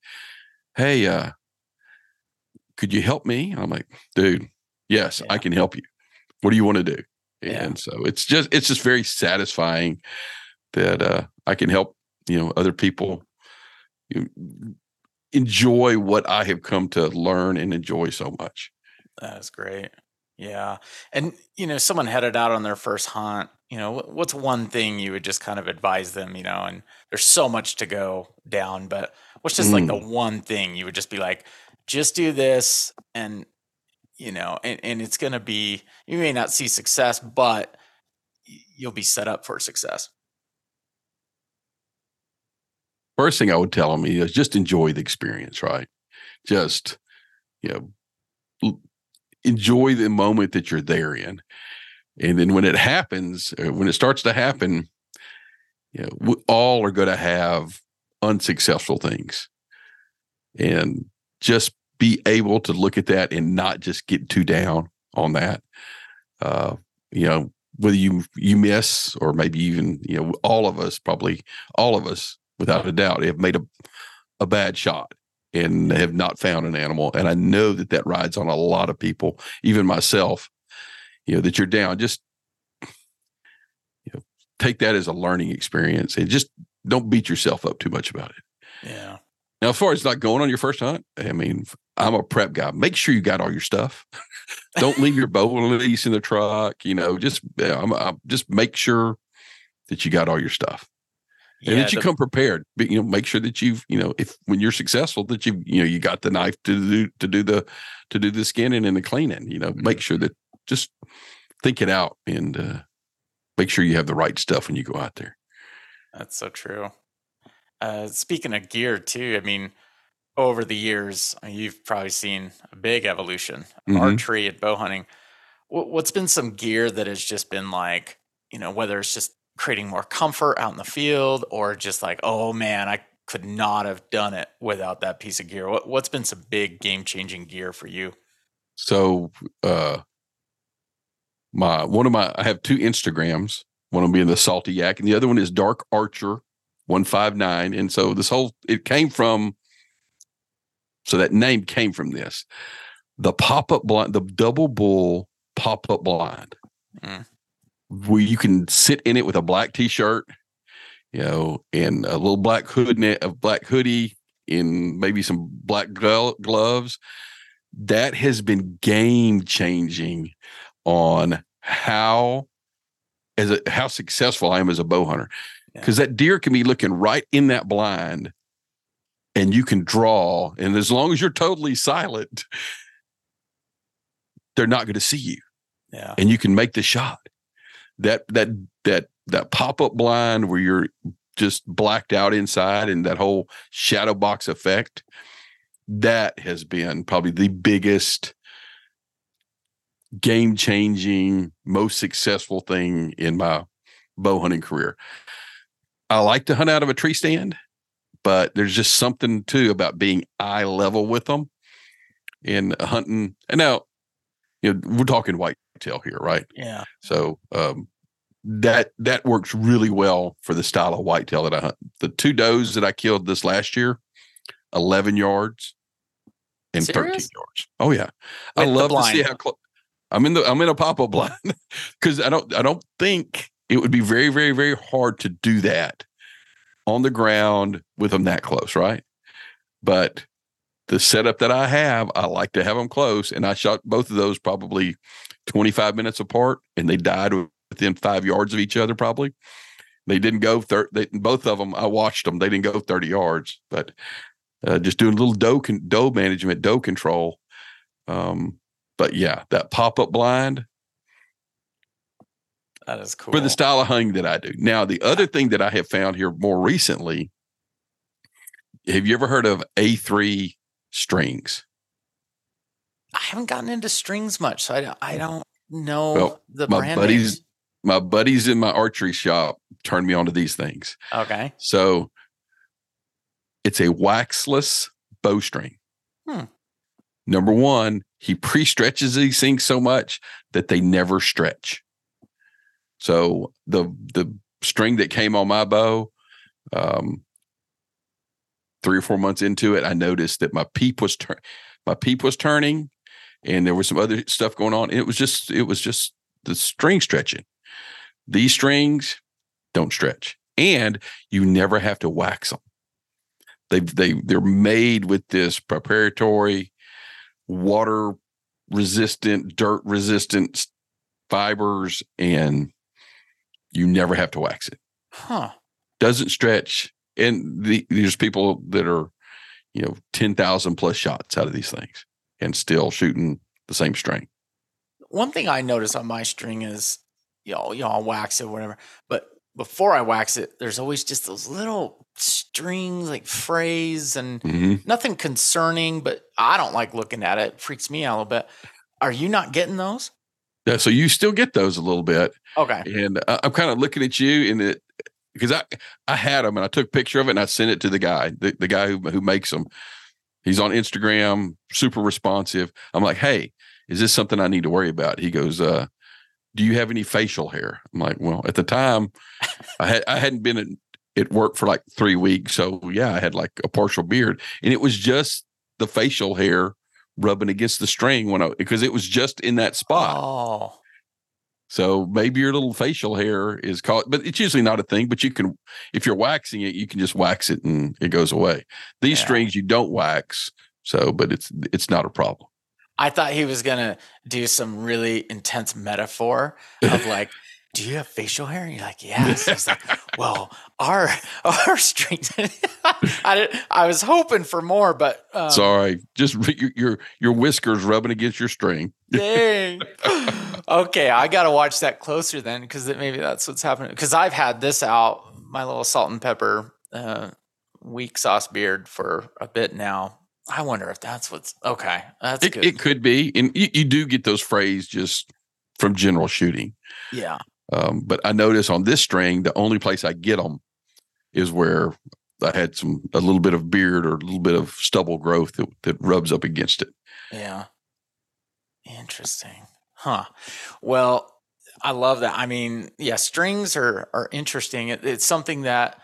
Speaker 1: hey, uh, could you help me? And I'm like, dude, yes, I can help you. What do you want to do?
Speaker 2: Yeah.
Speaker 1: And so it's just it's just very satisfying that uh, I can help you know other people you know, enjoy what I have come to learn and enjoy so much.
Speaker 2: That's great. Yeah. And, you know, someone headed out on their first hunt, you know, what's one thing you would just kind of advise them, you know, and there's so much to go down, but what's just like the mm. one thing you would just be like, just do this and, you know, and, and it's going to be, you may not see success, but you'll be set up for success.
Speaker 1: First thing I would tell them is just enjoy the experience, right? Just you know enjoy the moment that you're there in, and then when it happens, uh, when it starts to happen, you know we all are going to have unsuccessful things, and just be able to look at that and not just get too down on that. Uh, you know whether you you miss or maybe even you know all of us probably all of us without a doubt have made a a bad shot and have not found an animal. And i know that that rides on a lot of people even myself you know that you're down. Just you know take that as a learning experience and just don't beat yourself up too much about it.
Speaker 2: Yeah.
Speaker 1: now as far as not going on your first hunt i mean i'm a prep guy. Make sure you got all your stuff. Don't leave your bow and release in the truck you know just I'm, I'm, just make sure that you got all your stuff and
Speaker 2: Yeah,
Speaker 1: that you
Speaker 2: the-
Speaker 1: come prepared. But you know, make sure that you've you know if when you're successful that you you know you got the knife to do to do the to do the skinning and the cleaning. You know, make sure that just think it out and uh, make sure you have the right stuff when you go out there.
Speaker 2: That's so true. Uh, speaking of gear, too, I mean, over the years, uh, you've probably seen a big evolution
Speaker 1: Mhm.
Speaker 2: archery and bow hunting. What, what's been some gear that has just been like, you know, whether it's just creating more comfort out in the field or just like, oh man, I could not have done it without that piece of gear. What, what's been some big game changing gear for you?
Speaker 1: So uh my one of my I have two Instagrams, one of them being the salty yak, and the other one is Dark Archer 159. And so this whole it came from so that name came from this. The pop-up blind, the double bull pop-up blind.
Speaker 2: Mm.
Speaker 1: Where you can sit in it with a black t-shirt, you know, and a little black hood net a black hoodie and maybe some black gloves that has been game changing on how as a, how successful I am as a bow hunter
Speaker 2: Yeah.
Speaker 1: because that deer can be looking right in that blind and you can draw and as long as you're totally silent they're not going to see you
Speaker 2: Yeah.
Speaker 1: and you can make the shot that that that that pop-up blind where you're just blacked out inside and that whole shadow box effect that has been probably the biggest game changing most successful thing in my bow hunting career. I like to hunt out of a tree stand but there's just something too about being eye level with them and hunting. And now you know we're talking whitetail here right
Speaker 2: Yeah.
Speaker 1: so um, that that works really well for the style of whitetail that I hunt. The two does that I killed this last year, eleven yards and thirteen yards. Oh yeah, I
Speaker 2: With the
Speaker 1: love to see how close. I'm in the I'm in a pop up blind because I don't I don't think it would be very very very hard to do that on the ground with them that close, right? But the setup that I have, I like to have them close, and I shot both of those probably 25 minutes apart, and they died within five yards of each other. Probably they didn't go thir- they, both of them. I watched them; they didn't go 30 yards, but uh, just doing a little doe con- doe management, doe control. Um, but yeah, that pop up blind.
Speaker 2: That is cool
Speaker 1: For the style of hunting that I do. Now, the other thing that I have found here more recently, have you ever heard of A3 strings?
Speaker 2: I haven't gotten into strings much, so I don't, I don't know
Speaker 1: Well,
Speaker 2: the
Speaker 1: my
Speaker 2: brand
Speaker 1: buddies-
Speaker 2: names.
Speaker 1: My buddies in my archery shop turned me on to these things.
Speaker 2: Okay.
Speaker 1: So it's a waxless bowstring.
Speaker 2: Hmm.
Speaker 1: Number one, he pre stretches these things so much that they never stretch. So the the string that came on my bow, um, three or four months into it, I noticed that my peep was turn my peep was turning, and there was some other stuff going on. It was just it was just the string stretching. These strings don't stretch, and you never have to wax them. They they they're made with this preparatory water resistant, dirt resistant fibers, and you never have to wax it.
Speaker 2: Huh.
Speaker 1: Doesn't stretch, and the, there's people that are, you know, ten thousand plus shots out of these things, and still shooting the same string.
Speaker 2: One thing I notice on my string is, you know, you know, I'll wax it, or whatever. But before I wax it, there's always just those little strings, like frays, and
Speaker 1: Mhm.
Speaker 2: nothing concerning. But I don't like looking at it. it freaks me out a little bit. Are you not getting those?
Speaker 1: Yeah, so you still get those a little bit,
Speaker 2: Okay.
Speaker 1: and I'm kind of looking at you and it because I I had them and I took a picture of it and I sent it to the guy, the, the guy who who makes them. He's on Instagram, super responsive. I'm like, hey, is this something I need to worry about? He goes, uh, do you have any facial hair? I'm like, well, at the time, I had I hadn't been at, at work for like three weeks, so yeah, I had like a partial beard, and it was just the facial hair rubbing against the string when I because it was just in that spot.
Speaker 2: Oh,
Speaker 1: So maybe your little facial hair is caught, but it's usually not a thing. But you can, if you're waxing it, you can just wax it and it goes away. These
Speaker 2: Yeah.
Speaker 1: strings you don't wax, so but it's it's not a problem.
Speaker 2: I thought he was gonna do some really intense metaphor of like, "Do you have facial hair?" And you're like, "Yes." He's like, "Well, our our strings." I did, I was hoping for more, but um,
Speaker 1: Sorry, just your, your your whiskers rubbing against your string.
Speaker 2: Dang. okay, I got to watch that closer then because maybe that's what's happening. Because I've had this out, my little salt and pepper uh, weak sauce beard for a bit now. I wonder if that's what's okay. That's
Speaker 1: It,
Speaker 2: good.
Speaker 1: it could be, and you, you do get those frays just from general shooting.
Speaker 2: yeah.
Speaker 1: Um, but I notice on this string, the only place I get them is where I had some a little bit of beard or a little bit of stubble growth that, that rubs up against it.
Speaker 2: Yeah. Interesting. Huh. Well, I love that. I mean, yeah, strings are are interesting. It, it's something that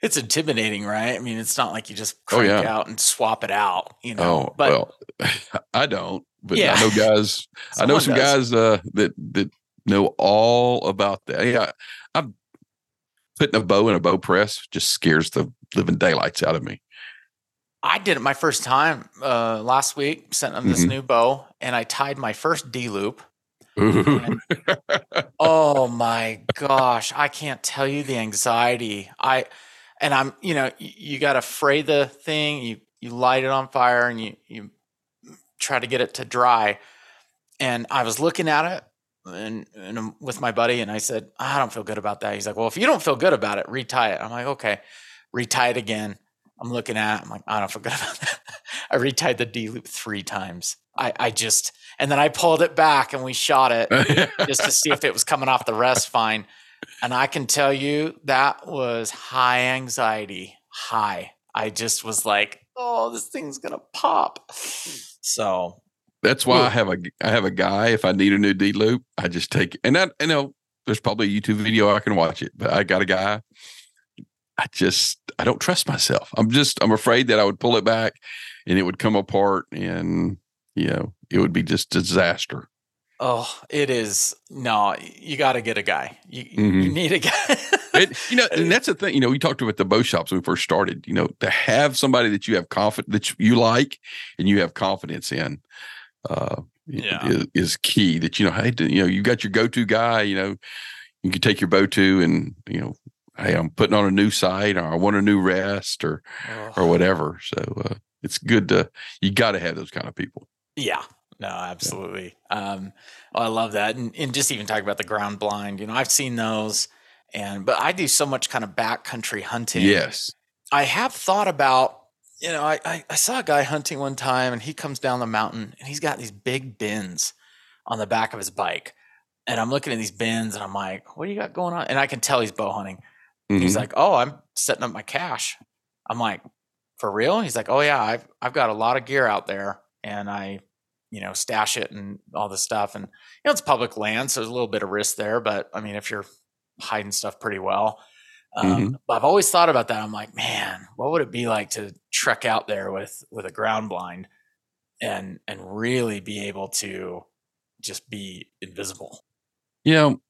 Speaker 2: it's intimidating, right? I mean, it's not like you just
Speaker 1: Oh,
Speaker 2: crank
Speaker 1: yeah.
Speaker 2: out and swap it out, you know.
Speaker 1: Oh
Speaker 2: but
Speaker 1: well, I don't, but
Speaker 2: Yeah.
Speaker 1: I know guys. I know some
Speaker 2: does.
Speaker 1: guys uh, that that know all about that. Yeah, I'm putting a bow in a bow press just scares the living daylights out of me.
Speaker 2: I did it my first time uh, last week. Sent him this
Speaker 1: Mhm.
Speaker 2: new bow, and I tied my first D loop. Oh my gosh, I can't tell you the anxiety. I and I'm, you know, you, you got to fray the thing, you you light it on fire and you you try to get it to dry. And I was looking at it and, and I'm with my buddy and I said, I don't feel good about that. He's like, "Well, if you don't feel good about it, retie it." I'm like, "Okay." Retie it again. I'm looking at it. I'm like, I don't feel good about that. I retied the D loop 3 times. I I just and then I pulled it back and we shot it just to see if it was coming off the rest fine. And I can tell you that was high anxiety, high. I just was like, oh, this thing's gonna pop. So
Speaker 1: That's why I have a I have a guy. If I need a new D loop, I just take it. and that you know there's probably a YouTube video I can watch it, but I got a guy. I just I don't trust myself. I'm just I'm afraid that I would pull it back and it would come apart and you know it would be just disaster.
Speaker 2: oh, it is no, you gotta get a guy. You you
Speaker 1: Mhm.
Speaker 2: need a guy.
Speaker 1: and, you know, and that's the thing. You know, we talked about the bow shops when we first started. You know, to have somebody that you have confidence that you like and you have confidence in, uh, yeah. is, is key. That you know, hey, you know, you got your go-to guy. You know, you can take your bow to, and you know, hey, I'm putting on a new sight, or I want a new rest, or oh. or whatever. So uh, it's good to you got to have those kind of people.
Speaker 2: Yeah, no, absolutely. Um, well, I love that, and, and just even talk about the ground blind. You know, I've seen those, and but I do so much kind of backcountry hunting.
Speaker 1: Yes,
Speaker 2: I have thought about. You know, I, I I saw a guy hunting one time, and he comes down the mountain, and he's got these big bins on the back of his bike, and I'm looking at these bins, and I'm like, "What do you got going on?" And I can tell he's bow hunting. Mm-hmm. He's like, "Oh, I'm setting up my cache." I'm like, "For real?" He's like, "Oh yeah, I've I've got a lot of gear out there, and I you know, stash it and all this stuff. And, you know, it's public land, so there's a little bit of risk there. But I mean, if you're hiding stuff pretty well, um, mm-hmm. but I've always thought about that. I'm like, man, what would it be like to trek out there with with a ground blind and and really be able to just be invisible?
Speaker 1: You know,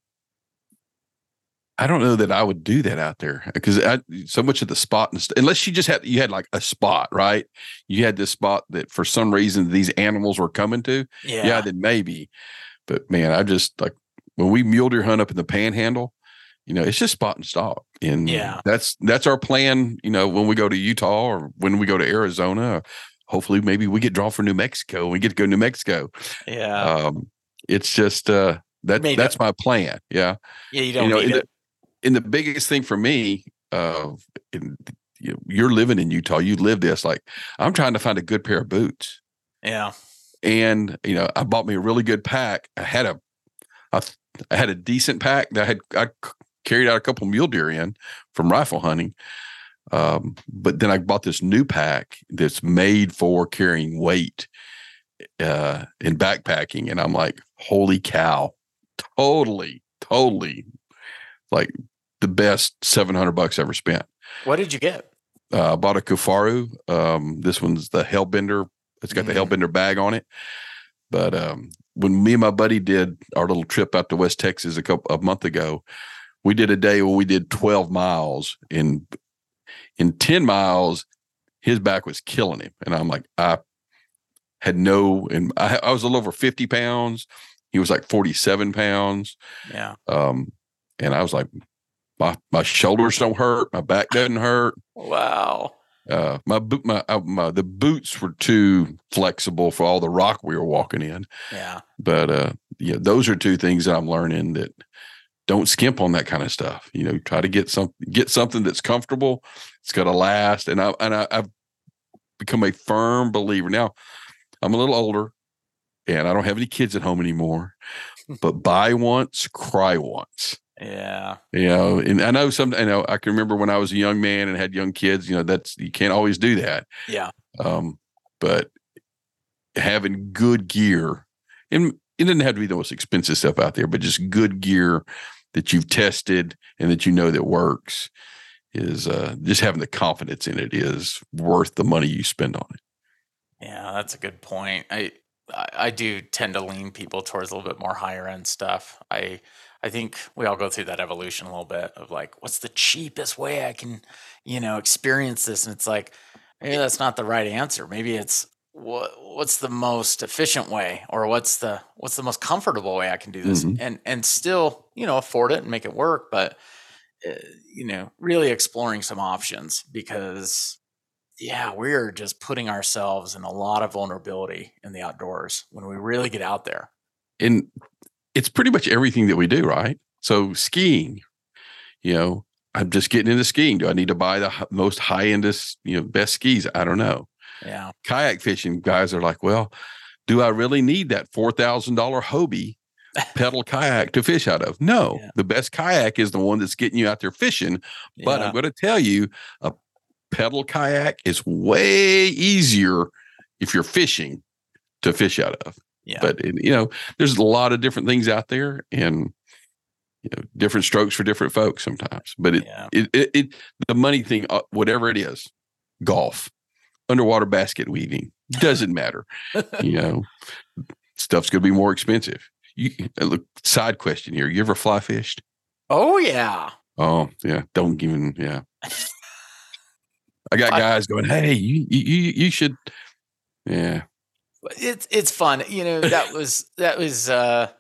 Speaker 1: I don't know that I would do that out there because so much of the spot and st- unless you just had you had like a spot, right? You had this spot that for some reason these animals were coming to. Yeah, yeah then maybe. But man, I just like when we mule deer hunt up in the panhandle, you know, it's just spot and stalk. And yeah, that's that's our plan, you know, when we go to Utah or when we go to Arizona. Hopefully maybe we get drawn for New Mexico and we get to go to New Mexico.
Speaker 2: Yeah.
Speaker 1: Um, it's just uh that that's my plan. Yeah.
Speaker 2: Yeah, you don't you know,
Speaker 1: and the biggest thing for me, uh, in, you, you're living in Utah, you live this. Like, I'm trying to find a good pair of boots.
Speaker 2: Yeah.
Speaker 1: And you know, I bought me a really good pack. I had a, I, I had a decent pack that I had I carried out a couple mule deer in from rifle hunting. Um, but then I bought this new pack that's made for carrying weight uh in backpacking, and I'm like, holy cow, totally, totally like the best 700 bucks ever spent.
Speaker 2: What did you get?
Speaker 1: Uh, bought a Kifaru. Um, this one's the Hellbender. It's got mm. the Hellbender bag on it. But um, when me and my buddy did our little trip out to West Texas a couple a month ago, we did a day where we did 12 miles. In in 10 miles, his back was killing him. And I'm like, I had no, and I, I was a little over 50 pounds. He was like 47 pounds.
Speaker 2: Yeah.
Speaker 1: Um, and I was like, my my shoulders don't hurt, my back doesn't hurt.
Speaker 2: Wow.
Speaker 1: Uh, my boot, my, uh, my the boots were too flexible for all the rock we were walking in.
Speaker 2: Yeah.
Speaker 1: But uh, yeah, those are two things that I'm learning that don't skimp on that kind of stuff. You know, try to get some get something that's comfortable. It's got to last, and I and I, I've become a firm believer. Now, I'm a little older, and I don't have any kids at home anymore. but buy once, cry once.
Speaker 2: Yeah.
Speaker 1: You know, and I know some, I know I can remember when I was a young man and had young kids, you know, that's, you can't always do that.
Speaker 2: Yeah.
Speaker 1: Um, but having good gear and it doesn't have to be the most expensive stuff out there, but just good gear that you've tested and that you know that works is uh, just having the confidence in it is worth the money you spend on it.
Speaker 2: Yeah, that's a good point. I I do tend to lean people towards a little bit more higher end stuff. I I think we all go through that evolution a little bit of like, what's the cheapest way I can, you know, experience this? And it's like, maybe that's not the right answer. Maybe it's what what's the most efficient way, or what's the what's the most comfortable way I can do this, mm-hmm. and and still, you know, afford it and make it work. But uh, you know, really exploring some options because yeah, we're just putting ourselves in a lot of vulnerability in the outdoors when we really get out there.
Speaker 1: And it's pretty much everything that we do, right? So skiing, you know, I'm just getting into skiing. Do I need to buy the most high endest, you know, best skis? I don't know.
Speaker 2: Yeah.
Speaker 1: Kayak fishing guys are like, well, do I really need that four thousand dollar Hobie pedal kayak to fish out of? No, yeah. the best kayak is the one that's getting you out there fishing. But yeah. I'm going to tell you, a pedal kayak is way easier if you're fishing to fish out of.
Speaker 2: Yeah.
Speaker 1: But you know, there's a lot of different things out there, and you know, different strokes for different folks sometimes. But it, yeah. it, it, it, the money thing, uh, whatever it is, golf, underwater basket weaving, doesn't matter. you know, stuff's going to be more expensive. You uh, look. Side question here: You ever fly fished?
Speaker 2: Oh yeah.
Speaker 1: Oh yeah, don't even yeah. I got guys going, hey, you you you should, yeah.
Speaker 2: It's it's fun, you know. That was that was uh,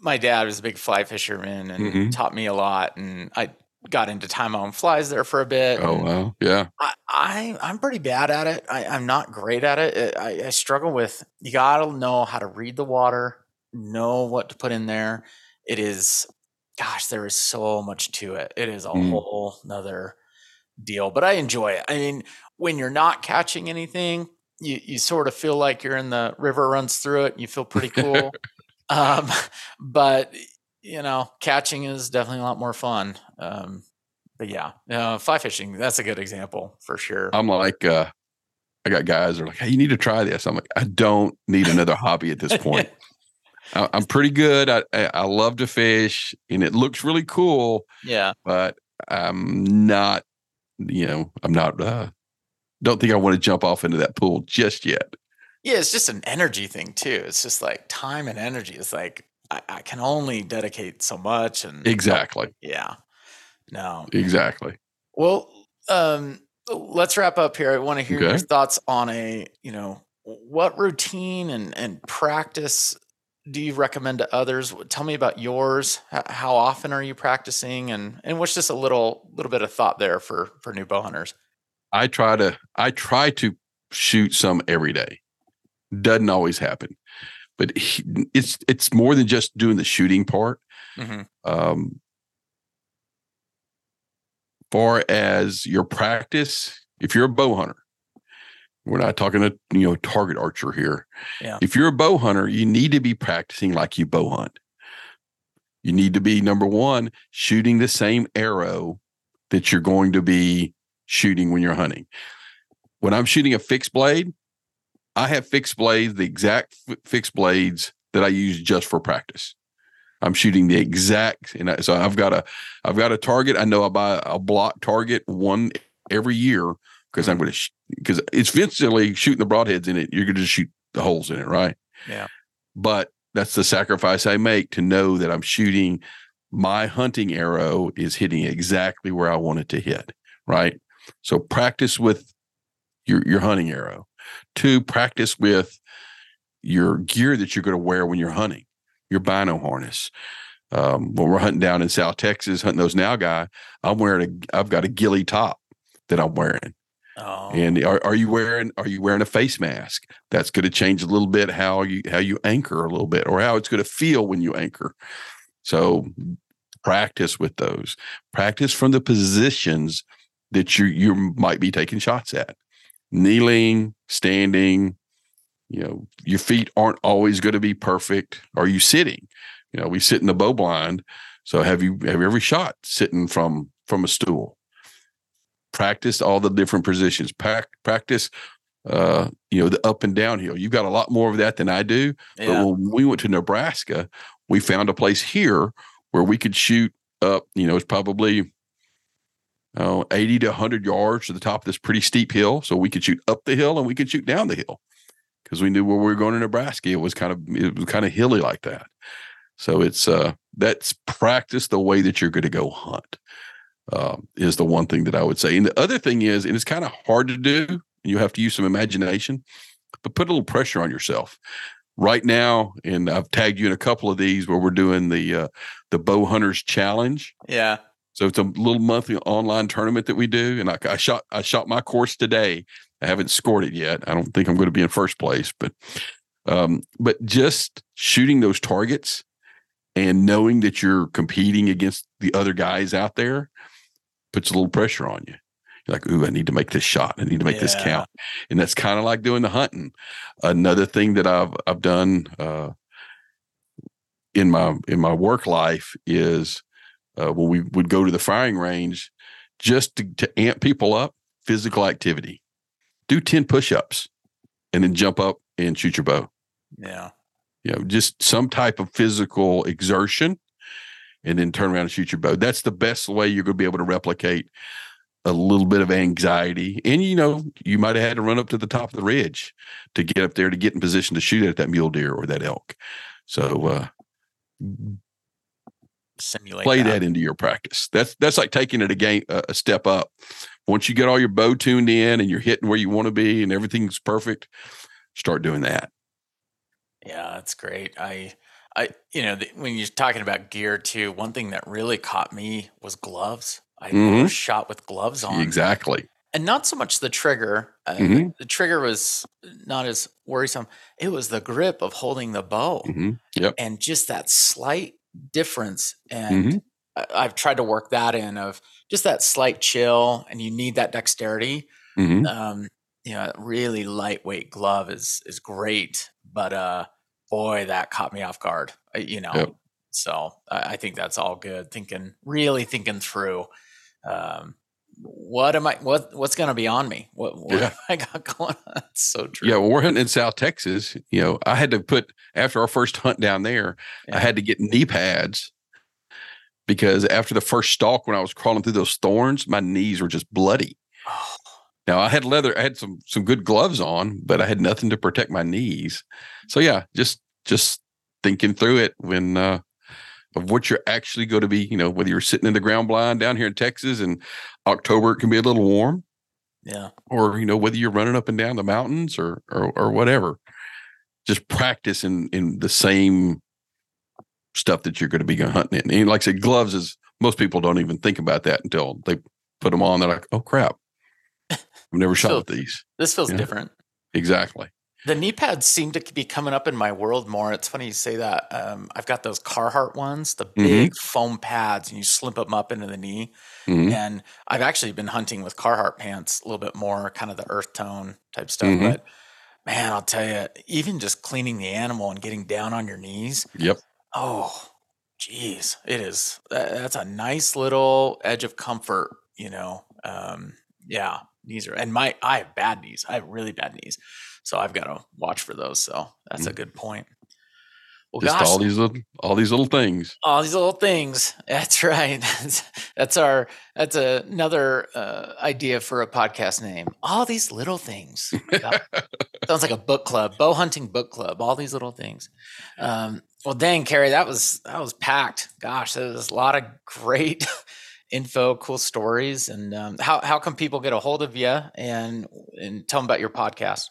Speaker 2: my dad was a big fly fisherman and mm-hmm. taught me a lot, and I got into time on flies there for a bit.
Speaker 1: Oh wow, yeah.
Speaker 2: I, I am pretty bad at it. I, am not great at it. I, I struggle with. You gotta know how to read the water, know what to put in there. It is, gosh, there is so much to it. It is a mm. whole nother deal, but I enjoy it. I mean, when you're not catching anything, you you sort of feel like you're in the river runs through it. And you feel pretty cool. um, but you know, catching is definitely a lot more fun. Um, but yeah, uh, fly fishing, that's a good example for sure.
Speaker 1: I'm like, uh, I got guys are like, hey, you need to try this. I'm like, I don't need another hobby at this point. I, am pretty good. I, I love to fish and it looks really cool.
Speaker 2: Yeah.
Speaker 1: But I'm not, you know, I'm not, uh, don't think I want to jump off into that pool just yet.
Speaker 2: Yeah. It's just an energy thing too. It's just like time and energy. It's like, I, I can only dedicate so much and
Speaker 1: exactly.
Speaker 2: Yeah. No.
Speaker 1: Exactly.
Speaker 2: Well um let's wrap up here. I want to hear okay. your thoughts on a you know what routine and and practice do you recommend to others? Tell me about yours. How often are you practicing? And and what's just a little little bit of thought there for for new bow hunters?
Speaker 1: I try to i try to shoot some every day. Doesn't always happen but he, it's it's more than just doing the shooting part. Mm-hmm. Um, far as your practice, if you're a bow hunter, we're not talking a you know target archer here.
Speaker 2: Yeah.
Speaker 1: If you're a bow hunter, you need to be practicing like you bow hunt. You need to be number one shooting the same arrow that you're going to be shooting when you're hunting. When I'm shooting a fixed blade, I have fixed blades, the exact f- fixed blades that I use just for practice. I'm shooting the exact, and I, so I've got a, I've got a target. I know I buy a block target one every year because mm-hmm. I'm going to, because it's eventually shooting the broadheads in it. You're going to shoot the holes in it, right?
Speaker 2: Yeah.
Speaker 1: But that's the sacrifice I make to know that I'm shooting my hunting arrow is hitting exactly where I want it to hit, right? So practice with your your hunting arrow. Two, practice with your gear that you're going to wear when you're hunting, your bino harness. Um, when we're hunting down in South Texas, hunting those nilgai, I'm wearing a, I've got a ghillie top that I'm wearing.
Speaker 2: Oh.
Speaker 1: And are, are you wearing are you wearing a face mask? That's going to change a little bit how you how you anchor a little bit or how it's going to feel when you anchor. So practice with those. Practice from the positions that you you might be taking shots at kneeling, standing, you know, your feet aren't always going to be perfect. Are you sitting? You know, we sit in the bow blind. So have you have every shot sitting from from a stool? Practice all the different positions. practice uh, you know, the up and downhill. You've got a lot more of that than I do. Yeah. But when we went to Nebraska, we found a place here where we could shoot up, you know, it's probably uh, 80 to 100 yards to the top of this pretty steep hill. So we could shoot up the hill and we could shoot down the hill because we knew where we were going to Nebraska. It was kind of it was kind of hilly like that. So it's uh that's practice the way that you're going to go hunt um, is the one thing that I would say. And the other thing is, and it's kind of hard to do, and you have to use some imagination, but put a little pressure on yourself. Right now, and I've tagged you in a couple of these where we're doing the uh, the bow hunters challenge.
Speaker 2: Yeah.
Speaker 1: So it's a little monthly online tournament that we do, and I, I shot I shot my course today. I haven't scored it yet. I don't think I'm going to be in first place, but um, but just shooting those targets and knowing that you're competing against the other guys out there puts a little pressure on you. You're like, ooh, I need to make this shot. I need to make yeah. this count. And that's kind of like doing the hunting. Another thing that I've I've done uh, in my in my work life is uh, when we would go to the firing range just to, to amp people up, physical activity. Do 10 push ups and then jump up and shoot your bow.
Speaker 2: Yeah.
Speaker 1: You know, just some type of physical exertion and then turn around and shoot your bow. That's the best way you're going to be able to replicate a little bit of anxiety. And, you know, you might have had to run up to the top of the ridge to get up there to get in position to shoot at that mule deer or that elk. So, uh,
Speaker 2: simulate
Speaker 1: play that. that. into your practice. That's that's like taking it a game a step up. Once you get all your bow tuned in and you're hitting where you want to be and everything's perfect, start doing that.
Speaker 2: Yeah, that's great. I I you know the, when you're talking about gear too, one thing that really caught me was gloves. I mm-hmm. shot with gloves on.
Speaker 1: Exactly.
Speaker 2: And not so much the trigger. Uh, mm-hmm. The trigger was not as worrisome. It was the grip of holding the bow.
Speaker 1: Mm-hmm. Yep.
Speaker 2: And just that slight difference. And mm-hmm. I, have tried to work that in of just that slight chill, and you need that dexterity. Mm-hmm. Um, you know, really lightweight glove is is great, but uh, boy, that caught me off guard. You know, yep. so I, I, think that's all good. Thinking, really thinking through. Um, what am I? What what's going to be on me? What, what yeah. I got going on? That's so true.
Speaker 1: Yeah, well, we're hunting in South Texas. You know, I had to put after our first hunt down there, yeah. I had to get knee pads because after the first stalk, when I was crawling through those thorns, my knees were just bloody. Oh. Now I had leather, I had some some good gloves on, but I had nothing to protect my knees. So yeah, just just thinking through it when uh, of what you're actually going to be, you know, whether you're sitting in the ground blind down here in Texas and October it can be a little warm.
Speaker 2: Yeah.
Speaker 1: Or, you know, whether you're running up and down the mountains or or, or whatever. Just practice in in the same stuff that you're going to be going hunting in. And like I said, gloves is most people don't even think about that until they put them on. They're like, oh crap. I've never shot with these.
Speaker 2: This feels different.
Speaker 1: Exactly.
Speaker 2: The knee pads seem to be coming up in my world more. It's funny you say that. Um, I've got those Carhartt ones, the mm-hmm. big mm-hmm. foam pads, and you slip them up into the knee. Mm-hmm. And I've actually been hunting with Carhartt pants a little bit more, kind of the earth tone type stuff. Mm-hmm. But man, I'll tell you, even just cleaning the animal and getting down on your knees.
Speaker 1: Yep.
Speaker 2: Oh, geez, it is. That's a nice little edge of comfort, you know. Um, yeah, knees are, and my I have bad knees. I have really bad knees. So I've got to watch for those. So that's mm. a good point.
Speaker 1: Well, Just gosh, all these little, all these little things.
Speaker 2: All these little things. That's right. that's our. That's a, another uh, idea for a podcast name. All these little things. Sounds like a book club, bow hunting book club. All these little things. Um, well, dang, Cary, that was that was packed. Gosh, there was a lot of great info, cool stories. And um, how how can people get a hold of you and and tell them about your podcast?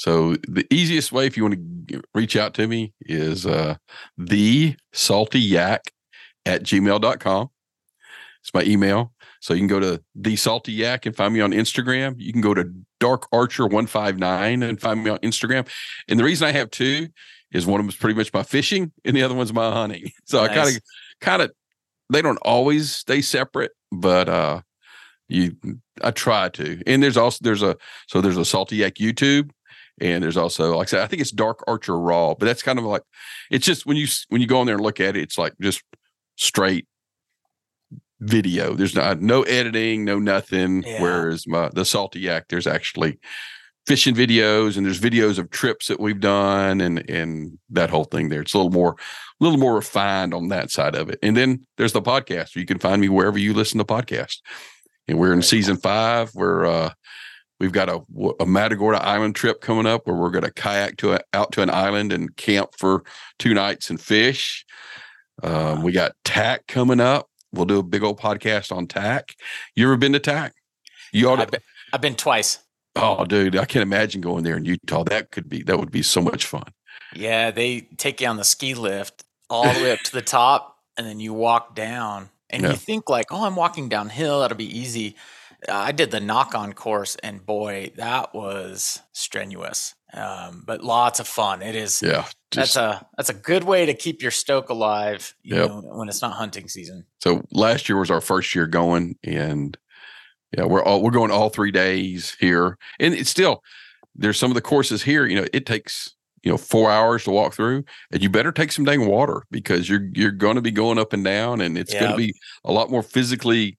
Speaker 1: So the easiest way if you want to reach out to me is uh, the salty yak at gmail.com. It's my email. So you can go to the salty yak and find me on Instagram. You can go to dark archer 159 and find me on Instagram. And the reason I have two is one of them is pretty much my fishing and the other one's my hunting. So nice. I kind of, kind of, they don't always stay separate, but uh, you, I try to. And there's also, there's a, so there's a salty yak YouTube and there's also like I said, I think it's Dark Archer Raw, but that's kind of like it's just when you when you go in there and look at it, it's like just straight video. There's not no editing, no nothing. Yeah. Whereas my the Salty Yak, there's actually fishing videos and there's videos of trips that we've done and and that whole thing there. It's a little more a little more refined on that side of it. And then there's the podcast. You can find me wherever you listen to podcasts. And we're in season five. We're uh We've got a, a Matagorda Island trip coming up where we're going to kayak to a, out to an island and camp for two nights and fish. Um, we got TAC coming up. We'll do a big old podcast on TAC. You ever been to TAC?
Speaker 2: You ought to. I've been, I've been twice.
Speaker 1: Oh, dude, I can't imagine going there in Utah. That could be that would be so much fun.
Speaker 2: Yeah, they take you on the ski lift all the way up to the top, and then you walk down, and yeah. you think like, "Oh, I'm walking downhill. That'll be easy." I did the knock on course, and boy, that was strenuous, um, but lots of fun. It is.
Speaker 1: Yeah,
Speaker 2: just, that's a that's a good way to keep your stoke alive. You yep. know, when it's not hunting season.
Speaker 1: So last year was our first year going, and yeah, we're all we're going all three days here, and it's still there's some of the courses here. You know, it takes you know four hours to walk through and you better take some dang water because you're you're going to be going up and down and it's yep. going to be a lot more physically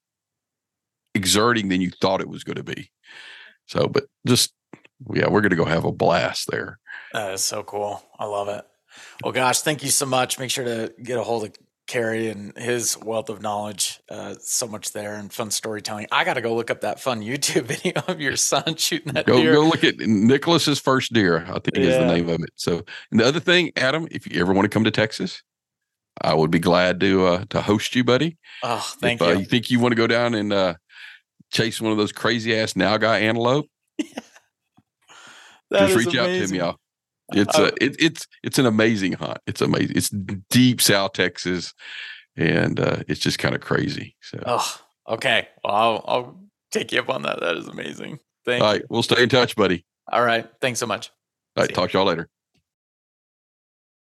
Speaker 1: exerting than you thought it was going to be. So, but just yeah, we're going to go have a blast there.
Speaker 2: That is so cool. I love it. Well, gosh, thank you so much. Make sure to get a hold of Cary and his wealth of knowledge. Uh, so much there and fun storytelling. I got to go look up that fun YouTube video of your son shooting that
Speaker 1: go,
Speaker 2: deer.
Speaker 1: Go look at Nicholas's first deer. I think yeah. is the name of it. So, and the other thing, Adam, if you ever want to come to Texas, I would be glad to uh, to host you, buddy.
Speaker 2: Oh, thank
Speaker 1: if,
Speaker 2: you.
Speaker 1: Uh, you think you want to go down and uh, chase one of those crazy ass nilgai antelope?
Speaker 2: That
Speaker 1: just
Speaker 2: is
Speaker 1: reach out to him,
Speaker 2: amazing.
Speaker 1: y'all. It's
Speaker 2: Oh.
Speaker 1: a it, it's it's an amazing hunt. It's amazing. It's deep South Texas, and uh, it's just kind of crazy. So,
Speaker 2: Oh, okay. Well, I'll, I'll take you up on that. That is amazing. Thank
Speaker 1: all
Speaker 2: you.
Speaker 1: right, we'll stay in touch, buddy.
Speaker 2: All right. Thanks so much.
Speaker 1: All
Speaker 2: See
Speaker 1: right,
Speaker 2: ya.
Speaker 1: talk to y'all later.